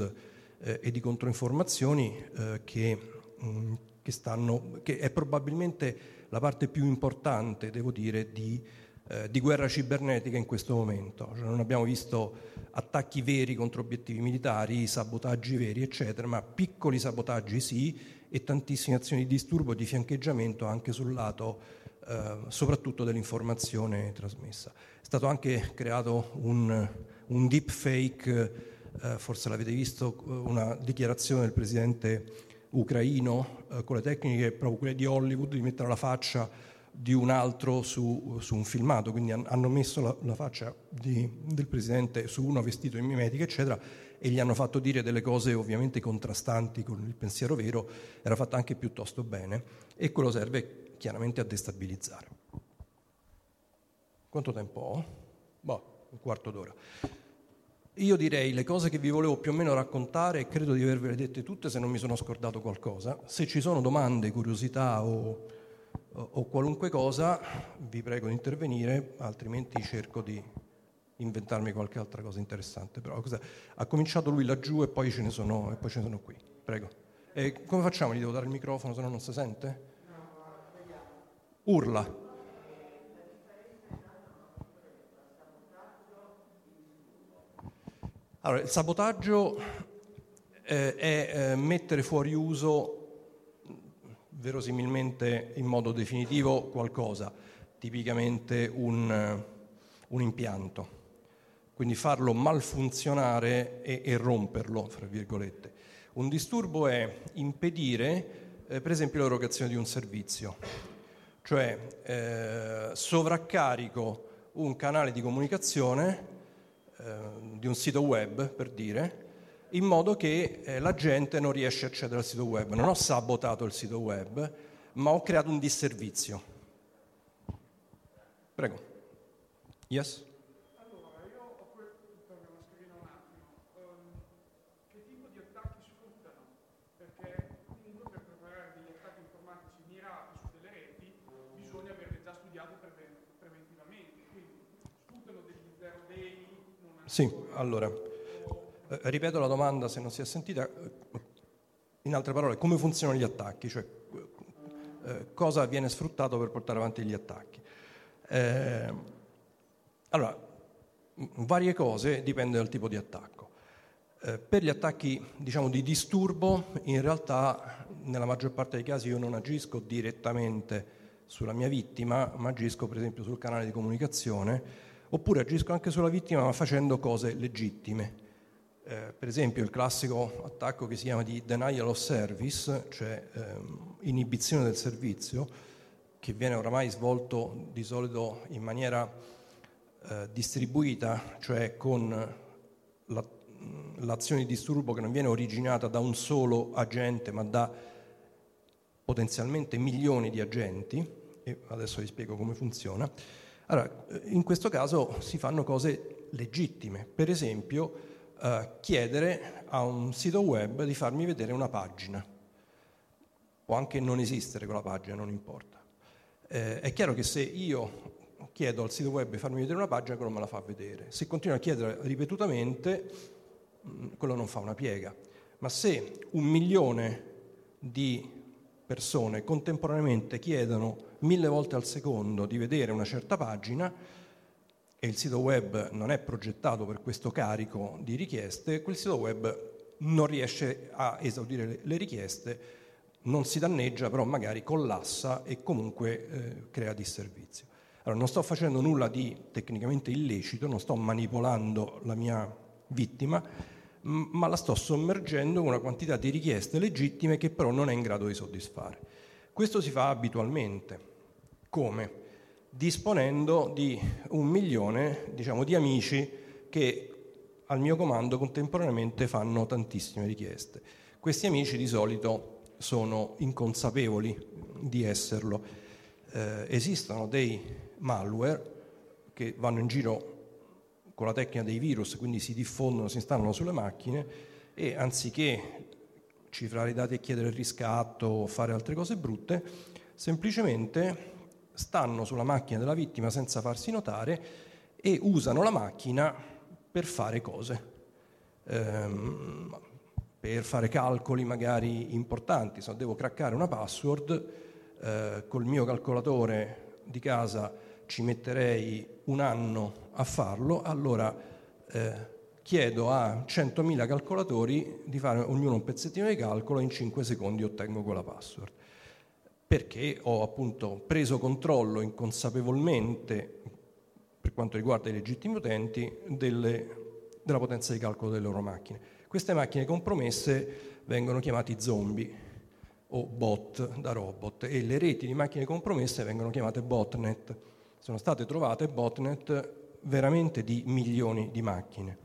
eh, e di controinformazioni eh, che mh, mm, che, stanno, che è probabilmente la parte più importante, devo dire, di, eh, di guerra cibernetica in questo momento. Cioè non abbiamo visto attacchi veri contro obiettivi militari, sabotaggi veri, eccetera, ma piccoli sabotaggi sì e tantissime azioni di disturbo e di fiancheggiamento anche sul lato eh, soprattutto dell'informazione trasmessa. È stato anche creato un, un deepfake, eh, forse l'avete visto, una dichiarazione del presidente ucraino eh, con le tecniche proprio quelle di Hollywood di mettere la faccia di un altro su, su un filmato, quindi han, hanno messo la, la faccia di, del presidente su uno vestito in mimetica, eccetera, e gli hanno fatto dire delle cose ovviamente contrastanti con il pensiero vero, era fatta anche piuttosto bene e quello serve chiaramente a destabilizzare. Quanto tempo ho? Boh, un quarto d'ora. Io direi le cose che vi volevo più o meno raccontare e credo di avervele dette tutte se non mi sono scordato qualcosa. Se ci sono domande, curiosità o, o, qualunque cosa, vi prego di intervenire, altrimenti cerco di inventarmi qualche altra cosa interessante. Però ha cominciato lui laggiù e poi ce ne sono, e poi ce ne sono qui. Prego. E come facciamo? Gli devo dare il microfono se no non si sente? Urla. Allora, il sabotaggio eh, è eh, mettere fuori uso verosimilmente in modo definitivo qualcosa, tipicamente un, uh, un impianto, quindi farlo malfunzionare e, e romperlo, fra virgolette. Un disturbo è impedire, eh, per esempio, l'erogazione di un servizio, cioè eh, sovraccarico un canale di comunicazione di un sito web, per dire, in modo che eh, la gente non riesce a accedere al sito web. Non ho sabotato il sito web, ma ho creato un disservizio. Prego. Yes? Sì, allora, eh, ripeto la domanda se non si è sentita. In altre parole, come funzionano gli attacchi? Cioè, eh, cosa viene sfruttato per portare avanti gli attacchi? Eh, allora, varie cose dipende dal tipo di attacco. Eh, per gli attacchi diciamo, di disturbo, in realtà nella maggior parte dei casi io non agisco direttamente sulla mia vittima, ma agisco per esempio sul canale di comunicazione oppure agisco anche sulla vittima ma facendo cose legittime. Eh, per esempio il classico attacco che si chiama di denial of service, cioè ehm, inibizione del servizio, che viene oramai svolto di solito in maniera eh, distribuita, cioè con la, l'azione di disturbo che non viene originata da un solo agente ma da potenzialmente milioni di agenti, e adesso vi spiego come funziona. Allora, in questo caso si fanno cose legittime, per esempio eh, chiedere a un sito web di farmi vedere una pagina, o anche non esistere quella pagina, non importa. Eh, è chiaro che se io chiedo al sito web di farmi vedere una pagina, quello me la fa vedere. Se continuo a chiedere ripetutamente, mm, quello non fa una piega. Ma se un milione di persone contemporaneamente chiedono mille volte al secondo di vedere una certa pagina e il sito web non è progettato per questo carico di richieste, quel sito web non riesce a esaudire le richieste, non si danneggia, però magari collassa e comunque eh, crea disservizio. Allora, non sto facendo nulla di tecnicamente illecito, non sto manipolando la mia vittima, ma la sto sommergendo con una quantità di richieste legittime che però non è in grado di soddisfare. Questo si fa abitualmente. Come? Disponendo di un milione diciamo, di amici che al mio comando contemporaneamente fanno tantissime richieste. Questi amici di solito sono inconsapevoli di esserlo. Eh, esistono dei malware che vanno in giro con la tecnica dei virus, quindi si diffondono, si installano sulle macchine e anziché cifrare i dati e chiedere il riscatto o fare altre cose brutte, semplicemente stanno sulla macchina della vittima senza farsi notare e usano la macchina per fare cose, ehm, per fare calcoli magari importanti. Se devo craccare una password, eh, col mio calcolatore di casa ci metterei un anno a farlo, allora eh, chiedo a 100.000 calcolatori di fare ognuno un pezzettino di calcolo e in 5 secondi ottengo quella password. Perché ho appunto preso controllo inconsapevolmente, per quanto riguarda i legittimi utenti, delle, della potenza di calcolo delle loro macchine. Queste macchine compromesse vengono chiamati zombie o bot da robot e le reti di macchine compromesse vengono chiamate botnet sono state trovate botnet veramente di milioni di macchine.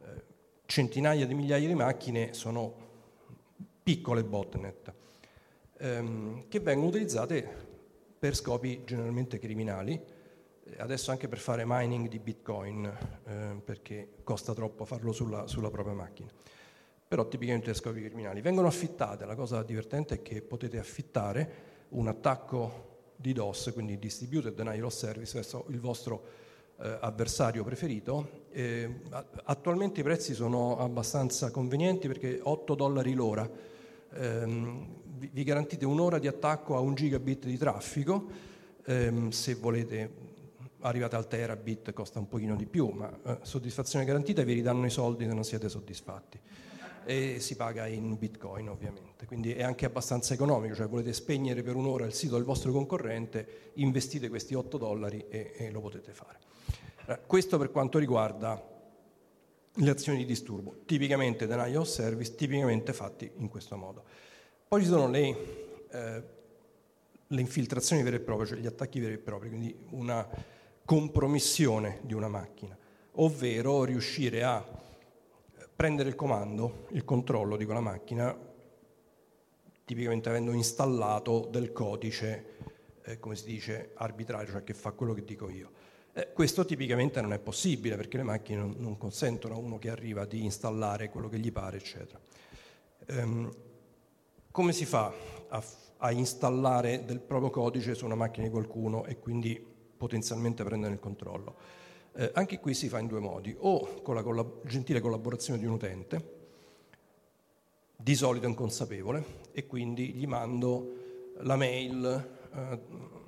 Eh, centinaia di migliaia di macchine sono piccole botnet ehm, che vengono utilizzate per scopi generalmente criminali, adesso anche per fare mining di bitcoin, eh, perché costa troppo farlo sulla, sulla propria macchina però tipicamente per scopi criminali. Vengono affittate, la cosa divertente è che potete affittare un attacco di DOS, quindi Distributed Denial of Service, verso il vostro eh, avversario preferito. Eh, attualmente i prezzi sono abbastanza convenienti perché 8 dollari l'ora. Ehm, vi, vi garantite un'ora di attacco a un gigabit di traffico, ehm, se volete arrivate al terabit costa un pochino di più, ma eh, soddisfazione garantita vi ridanno i soldi se non siete soddisfatti e si paga in bitcoin ovviamente, quindi è anche abbastanza economico, cioè volete spegnere per un'ora il sito del vostro concorrente, investite questi 8 dollari e, e lo potete fare. Eh, questo per quanto riguarda le azioni di disturbo, tipicamente denial of service, tipicamente fatti in questo modo. Poi ci sono le, eh, le infiltrazioni vere e proprie, cioè gli attacchi veri e propri, quindi una compromissione di una macchina, ovvero riuscire a prendere il comando, il controllo di quella macchina, tipicamente avendo installato del codice, eh, come si dice, arbitrario, cioè che fa quello che dico io. Eh, questo tipicamente non è possibile perché le macchine non, non, consentono a uno che arriva di installare quello che gli pare, eccetera. Ehm, come si fa a, a installare del proprio codice su una macchina di qualcuno e quindi potenzialmente prendere il controllo? Eh, anche qui si fa in due modi, o con la collab- gentile collaborazione di un utente, di solito inconsapevole, e quindi gli mando la mail eh,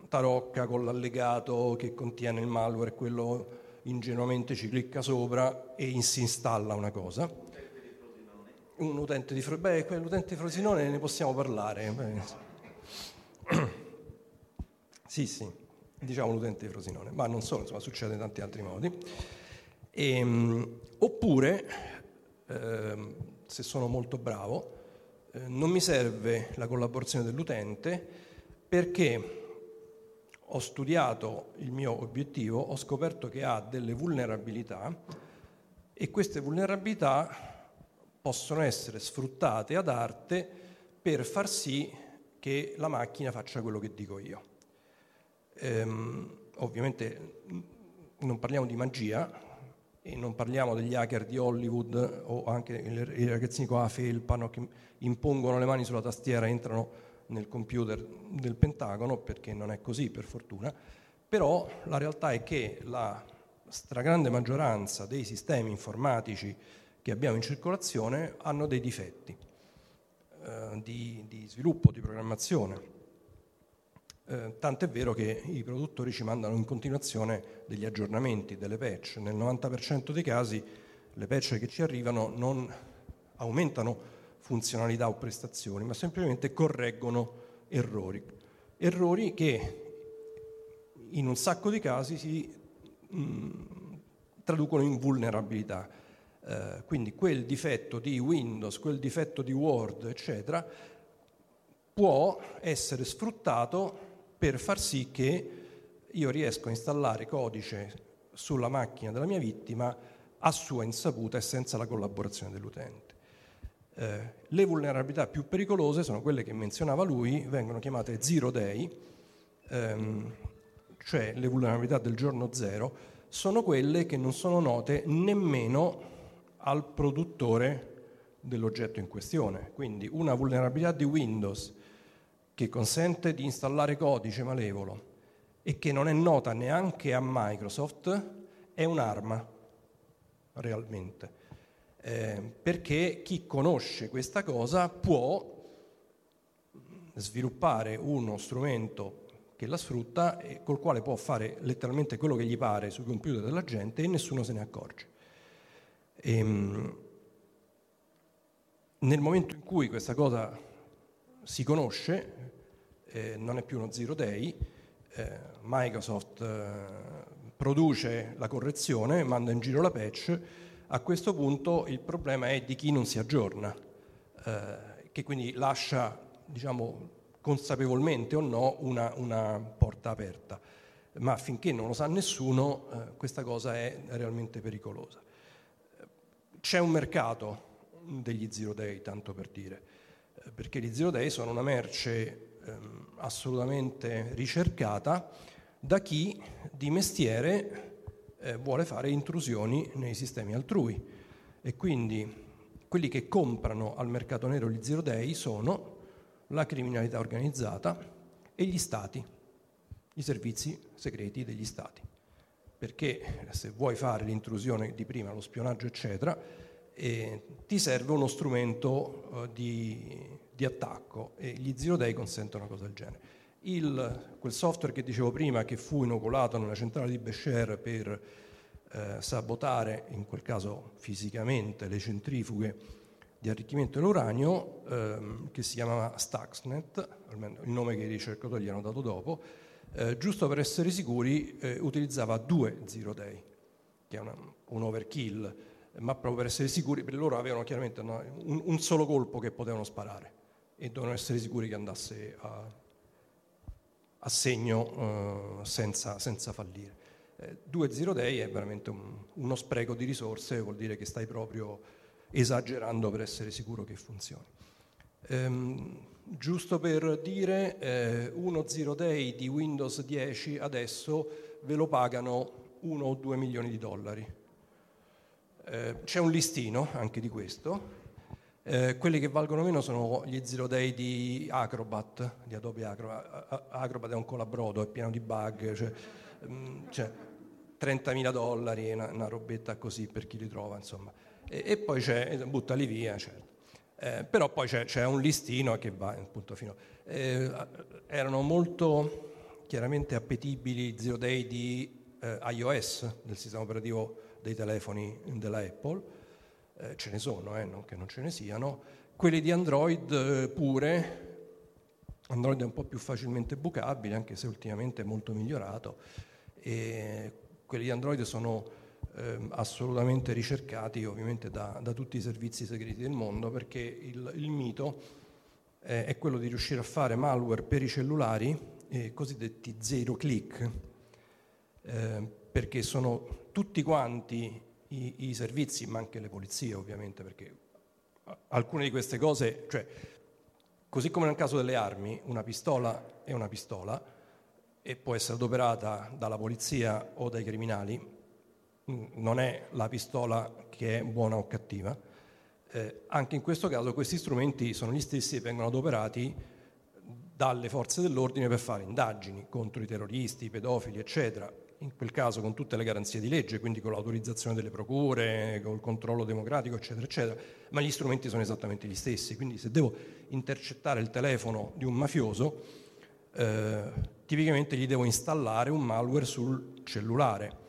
tarocca con l'allegato che contiene il malware, quello ingenuamente ci clicca sopra e si installa una cosa. Un utente di Frosinone, beh, l'utente di Frosinone ne possiamo parlare. Sì, sì diciamo l'utente di Frosinone, ma non solo, insomma succede in tanti altri modi. E, ehm, oppure, eh, se sono molto bravo, eh, non mi serve la collaborazione dell'utente perché ho studiato il mio obiettivo, ho scoperto che ha delle vulnerabilità e queste vulnerabilità possono essere sfruttate ad arte per far sì che la macchina faccia quello che dico io. Ehm, ovviamente non parliamo di magia e non parliamo degli hacker di Hollywood o anche i ragazzini con la felpa che impongono le mani sulla tastiera e entrano nel computer del Pentagono, perché non è così per fortuna, però la realtà è che la stragrande maggioranza dei sistemi informatici che abbiamo in circolazione hanno dei difetti eh, di, di sviluppo, di programmazione eh, tant'è vero che i produttori ci mandano in continuazione degli aggiornamenti, delle patch. Nel 90% dei casi le patch che ci arrivano non aumentano funzionalità o prestazioni, ma semplicemente correggono errori. Errori che in un sacco di casi si mh, mm, traducono in vulnerabilità. Eh, quindi quel difetto di Windows, quel difetto di Word, eccetera, può essere sfruttato per far sì che io riesco a installare codice sulla macchina della mia vittima a sua insaputa e senza la collaborazione dell'utente. Eh, le vulnerabilità più pericolose sono quelle che menzionava lui, vengono chiamate zero day, ehm, cioè le vulnerabilità del giorno zero, sono quelle che non sono note nemmeno al produttore dell'oggetto in questione. Quindi una vulnerabilità di Windows che consente di installare codice malevolo e che non è nota neanche a Microsoft, è un'arma realmente. Eh, perché chi conosce questa cosa può sviluppare uno strumento che la sfrutta e col quale può fare letteralmente quello che gli pare sui computer della gente e nessuno se ne accorge. Ehm, nel momento in cui questa cosa si conosce, eh, non è più uno zero day, eh, Microsoft eh, produce la correzione, manda in giro la patch, a questo punto il problema è di chi non si aggiorna, eh, che quindi lascia, diciamo, consapevolmente o no, una, una porta aperta. Ma finché non lo sa nessuno, eh, questa cosa è realmente pericolosa. C'è un mercato degli zero day, tanto per dire, perché gli zero day sono una merce assolutamente ricercata da chi di mestiere eh, vuole fare intrusioni nei sistemi altrui. E quindi quelli che comprano al mercato nero gli zero day sono la criminalità organizzata e gli stati, i servizi segreti degli stati. Perché se vuoi fare l'intrusione di prima, lo spionaggio, eccetera, eh, ti serve uno strumento eh, di, di, attacco e gli zero day consentono una cosa del genere. Il, quel software che dicevo prima, che fu inoculato nella centrale di Besher per eh, sabotare, in quel caso fisicamente, le centrifughe di arricchimento dell'uranio, ehm, che si chiamava Stuxnet, almeno il nome che i ricercatori gli hanno dato dopo, eh, giusto per essere sicuri eh, utilizzava due zero day, che è una, un overkill, ma proprio per essere sicuri, per loro avevano chiaramente no, un, un, solo colpo che potevano sparare e dovevano essere sicuri che andasse a, a segno eh, senza, senza, fallire. Eh, due zero day è veramente un, uno spreco di risorse, vuol dire che stai proprio esagerando per essere sicuro che funzioni. Ehm, giusto per dire, eh, uno zero day di Windows 10 adesso ve lo pagano 1 o 2 milioni di dollari. Eh, c'è un listino anche di questo. Eh, quelli che valgono meno sono gli zero day di Acrobat, di Adobe Acrobat. Acrobat è un colabrodo, è pieno di bug, cioè, mm, cioè 30.000 dollari, una, una robetta così per chi li trova, insomma e, e poi c'è, buttali via, certo. Eh, però poi c'è, c'è, un listino che va appunto fino. Eh, erano molto chiaramente appetibili zero day di eh, iOS, del sistema operativo dei telefoni della Apple, eh, ce ne sono, eh, non che non ce ne siano. Quelli di Android eh, pure, Android è un po' più facilmente bucabile, anche se ultimamente è molto migliorato. E quelli di Android sono eh, assolutamente ricercati ovviamente da, da, tutti i servizi segreti del mondo perché il, il mito eh, è quello di riuscire a fare malware per i cellulari eh, cosiddetti zero click eh, perché sono tutti quanti i, i, servizi ma anche le polizie ovviamente perché alcune di queste cose cioè così come nel caso delle armi una pistola è una pistola e può essere adoperata dalla polizia o dai criminali non è la pistola che è buona o cattiva. Eh, anche in questo caso questi strumenti sono gli stessi che vengono adoperati dalle forze dell'ordine per fare indagini contro i terroristi, i pedofili, eccetera. In quel caso con tutte le garanzie di legge, quindi con l'autorizzazione delle procure, con il controllo democratico, eccetera, eccetera. Ma gli strumenti sono esattamente gli stessi. Quindi se devo intercettare il telefono di un mafioso, eh, tipicamente gli devo installare un malware sul cellulare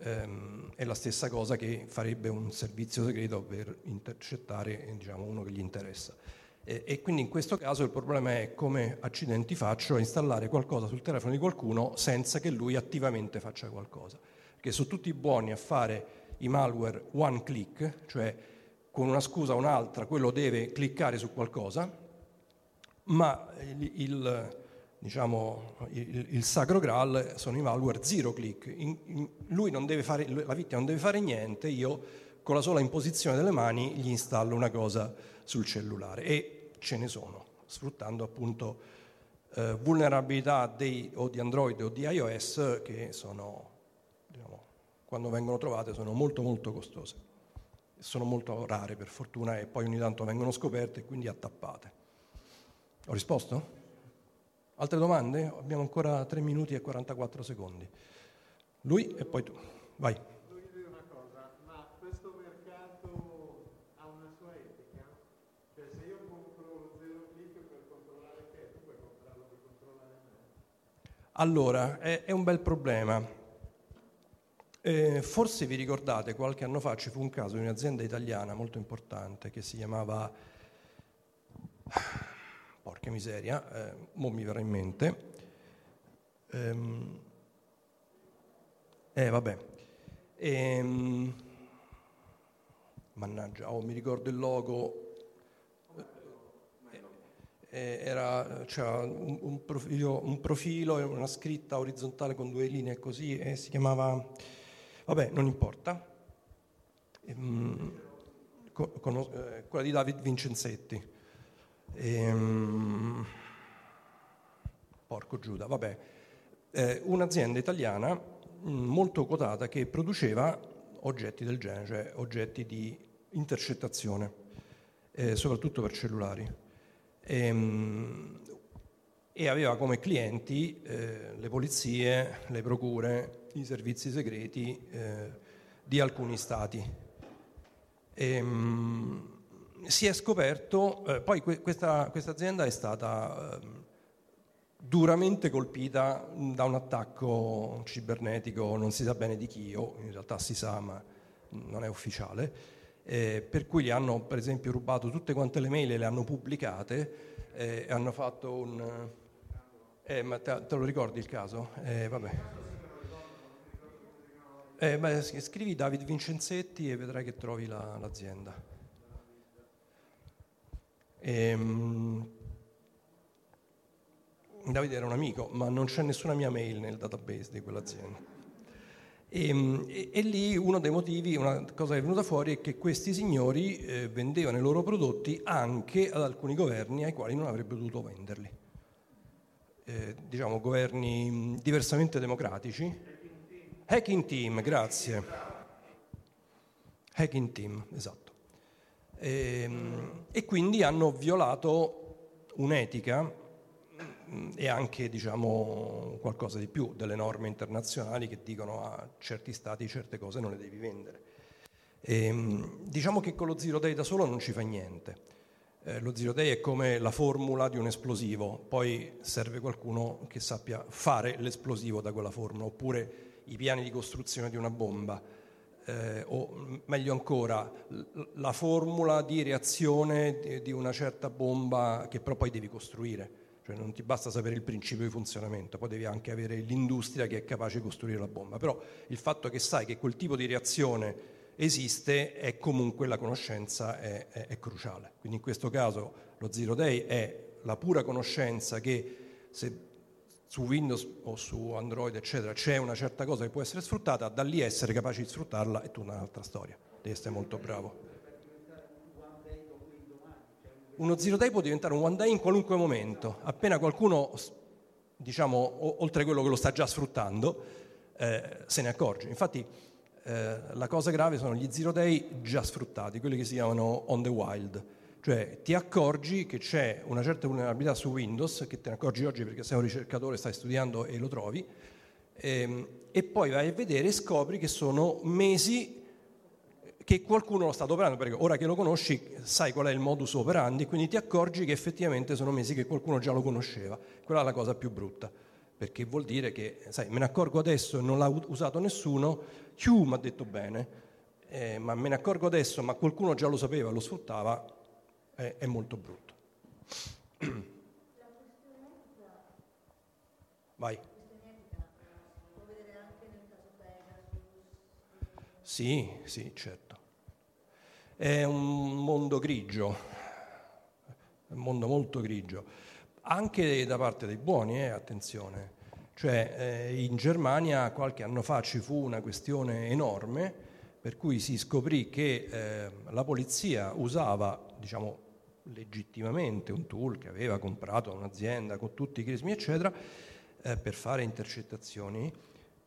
ehm, è la stessa cosa che farebbe un servizio segreto per intercettare diciamo, uno che gli interessa. E, e, quindi in questo caso il problema è come accidenti faccio a installare qualcosa sul telefono di qualcuno senza che lui attivamente faccia qualcosa. Perché sono tutti buoni a fare i malware one click, cioè con una scusa o un'altra quello deve cliccare su qualcosa, ma il, il diciamo, il, il, sacro graal sono i malware zero click. In, in, lui non deve fare, la vittima non deve fare niente, io con la sola imposizione delle mani gli installo una cosa sul cellulare e ce ne sono, sfruttando appunto eh, vulnerabilità dei, o di Android o di iOS che sono, diciamo, quando vengono trovate sono molto molto costose. Sono molto rare per fortuna e poi ogni tanto vengono scoperte e quindi attappate. Ho risposto? Altre domande? Abbiamo ancora 3 minuti e 44 secondi. Lui e poi tu. Vai. Voglio dire una cosa, ma questo mercato ha una sua etica? Cioè se io compro zero click per controllare te, tu puoi comprarlo per controllare me? Allora, è, è un bel problema. Eh, forse vi ricordate, qualche anno fa ci fu un caso di un'azienda italiana molto importante che si chiamava porca miseria, eh, mo mi verrà in mente. Ehm, eh, vabbè. Ehm, mannaggia, oh, mi ricordo il logo. Eh, era, c'era un, un, profilo, un profilo e una scritta orizzontale con due linee così e si chiamava... Vabbè, non importa. Ehm, con, con, eh, quella di David Vincenzetti. Ehm, porco Giuda, vabbè, eh, un'azienda italiana mh, molto quotata che produceva oggetti del genere, cioè oggetti di intercettazione, eh, soprattutto per cellulari. E, ehm, e aveva come clienti eh, le polizie, le procure, i servizi segreti eh, di alcuni stati. E, mh, si è scoperto, eh, poi que- questa, questa, azienda è stata ehm, duramente colpita da un attacco cibernetico, non si sa bene di chi, o in realtà si sa ma non è ufficiale, eh, per cui gli hanno per esempio rubato tutte quante le mail e le hanno pubblicate eh, hanno fatto un eh, ma te, te, lo ricordi il caso? Eh, vabbè. Eh, beh, scrivi David Vincenzetti e vedrai che trovi la, l'azienda. Ehm, Davide era un amico, ma non c'è nessuna mia mail nel database di quell'azienda. E, ehm, e, e, lì uno dei motivi, una cosa che è venuta fuori è che questi signori eh, vendevano i loro prodotti anche ad alcuni governi ai quali non avrebbero dovuto venderli eh, diciamo, governi diversamente democratici. Hacking team, grazie. Hacking team, esatto. E, ehm, e quindi hanno violato un'etica e anche diciamo, qualcosa di più delle norme internazionali che dicono a certi stati certe cose non le devi vendere. E, ehm, diciamo che con lo zero day da solo non ci fa niente eh, lo zero day è come la formula di un esplosivo, poi serve qualcuno che sappia fare l'esplosivo da quella formula, oppure i piani di costruzione di una bomba, eh, o meglio ancora la formula di reazione di, di una certa bomba che però poi devi costruire. Cioè non ti basta sapere il principio di funzionamento, poi devi anche avere l'industria che è capace di costruire la bomba. Però il fatto che sai che quel tipo di reazione esiste e comunque la conoscenza è, è, è, cruciale. Quindi in questo caso lo Zero Day è la pura conoscenza che se su Windows o su Android eccetera c'è una certa cosa che può essere sfruttata, da lì essere capaci di sfruttarla è tutta un'altra storia. Devi essere molto bravo. Uno Zero Day può diventare un One Day in qualunque momento, appena qualcuno, diciamo, oltre a quello che lo sta già sfruttando, eh, se ne accorge. Infatti eh, la cosa grave sono gli zero day già sfruttati, quelli che si chiamano on the wild. Cioè ti accorgi che c'è una certa vulnerabilità su Windows, che te ne accorgi oggi perché sei un ricercatore, stai studiando e lo trovi, ehm, e poi vai a vedere e scopri che sono mesi che qualcuno lo sta operando, perché ora che lo conosci sai qual è il modus operandi, quindi ti accorgi che effettivamente sono mesi che qualcuno già lo conosceva. Quella è la cosa più brutta perché vuol dire che, sai, me ne accorgo adesso e non l'ha usato nessuno, Hugh mi ha detto bene, eh, ma me ne accorgo adesso, ma qualcuno già lo sapeva, lo sfruttava, eh, è molto brutto. Vai. Sì, sì, certo. È un mondo grigio, un mondo molto grigio anche da parte dei buoni, eh, attenzione. Cioè, eh, in Germania qualche anno fa ci fu una questione enorme per cui si scoprì che eh, la polizia usava, diciamo, legittimamente un tool che aveva comprato un'azienda con tutti i crismi, eccetera, eh, per fare intercettazioni,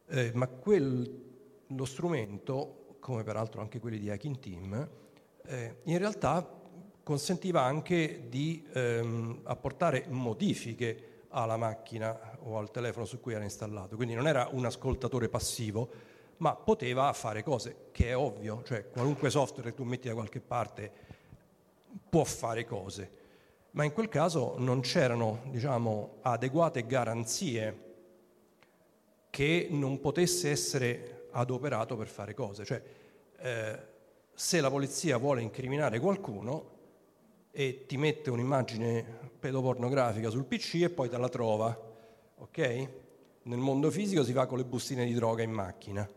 eh, ma quel, lo strumento, come peraltro anche quelli di Hacking Team, eh, in realtà consentiva anche di ehm, apportare modifiche alla macchina o al telefono su cui era installato, quindi non era un ascoltatore passivo, ma poteva fare cose, che è ovvio, cioè qualunque software che tu metti da qualche parte può fare cose, ma in quel caso non c'erano diciamo, adeguate garanzie che non potesse essere adoperato per fare cose. Cioè, eh, se la polizia vuole incriminare qualcuno, e ti mette un'immagine pedopornografica sul PC e poi te la trova, ok? Nel mondo fisico si fa con le bustine di droga in macchina,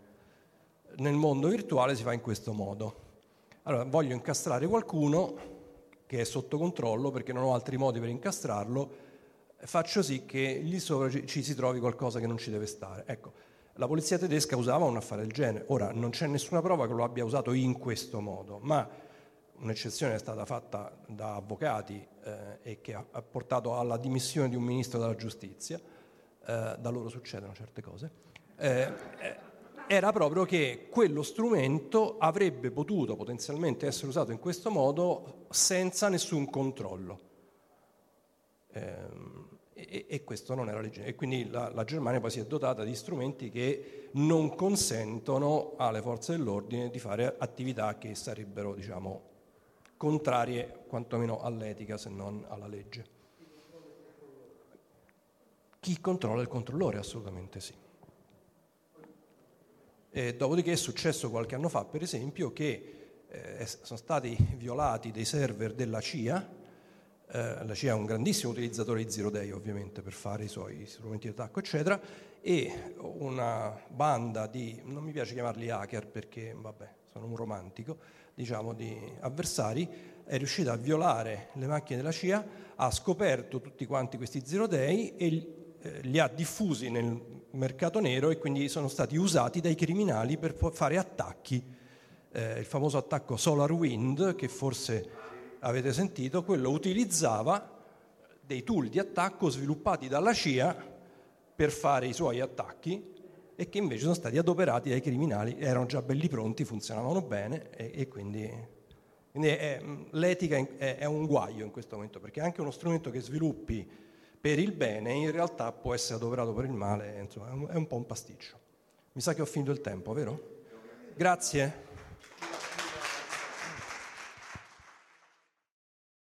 nel mondo virtuale si fa in questo modo. Allora, voglio incastrare qualcuno che è sotto controllo perché non ho altri modi per incastrarlo, faccio sì che lì sopra ci si trovi qualcosa che non ci deve stare. Ecco, la polizia tedesca usava un affare del genere. Ora, non c'è nessuna prova che lo abbia usato in questo modo, ma un'eccezione è stata fatta da avvocati eh, e che ha, portato alla dimissione di un ministro della giustizia, eh, da loro succedono certe cose, eh, eh, era proprio che quello strumento avrebbe potuto potenzialmente essere usato in questo modo senza nessun controllo. E, e, questo non era legge. E quindi la, la, Germania poi si è dotata di strumenti che non consentono alle forze dell'ordine di fare attività che sarebbero, diciamo, contrarie quantomeno all'etica se non alla legge. Chi controlla il controllore? Assolutamente sì. E dopodiché è successo qualche anno fa, per esempio, che eh, sono stati violati dei server della CIA eh, la CIA è un grandissimo utilizzatore di Zero Day ovviamente per fare i suoi strumenti di attacco eccetera e una banda di, non mi piace chiamarli hacker perché vabbè sono un romantico, diciamo di avversari è riuscita a violare le macchine della CIA, ha scoperto tutti quanti questi Zero Day e eh, li ha diffusi nel mercato nero e quindi sono stati usati dai criminali per fare attacchi, eh, il famoso attacco SolarWind che forse avete sentito, quello utilizzava dei tool di attacco sviluppati dalla CIA per fare i suoi attacchi e che invece sono stati adoperati dai criminali, erano già belli pronti, funzionavano bene e, e quindi, quindi è, l'etica è, è, un guaio in questo momento perché anche uno strumento che sviluppi per il bene in realtà può essere adoperato per il male, insomma è un, un po' un pasticcio. Mi sa che ho finito il tempo, vero? Grazie.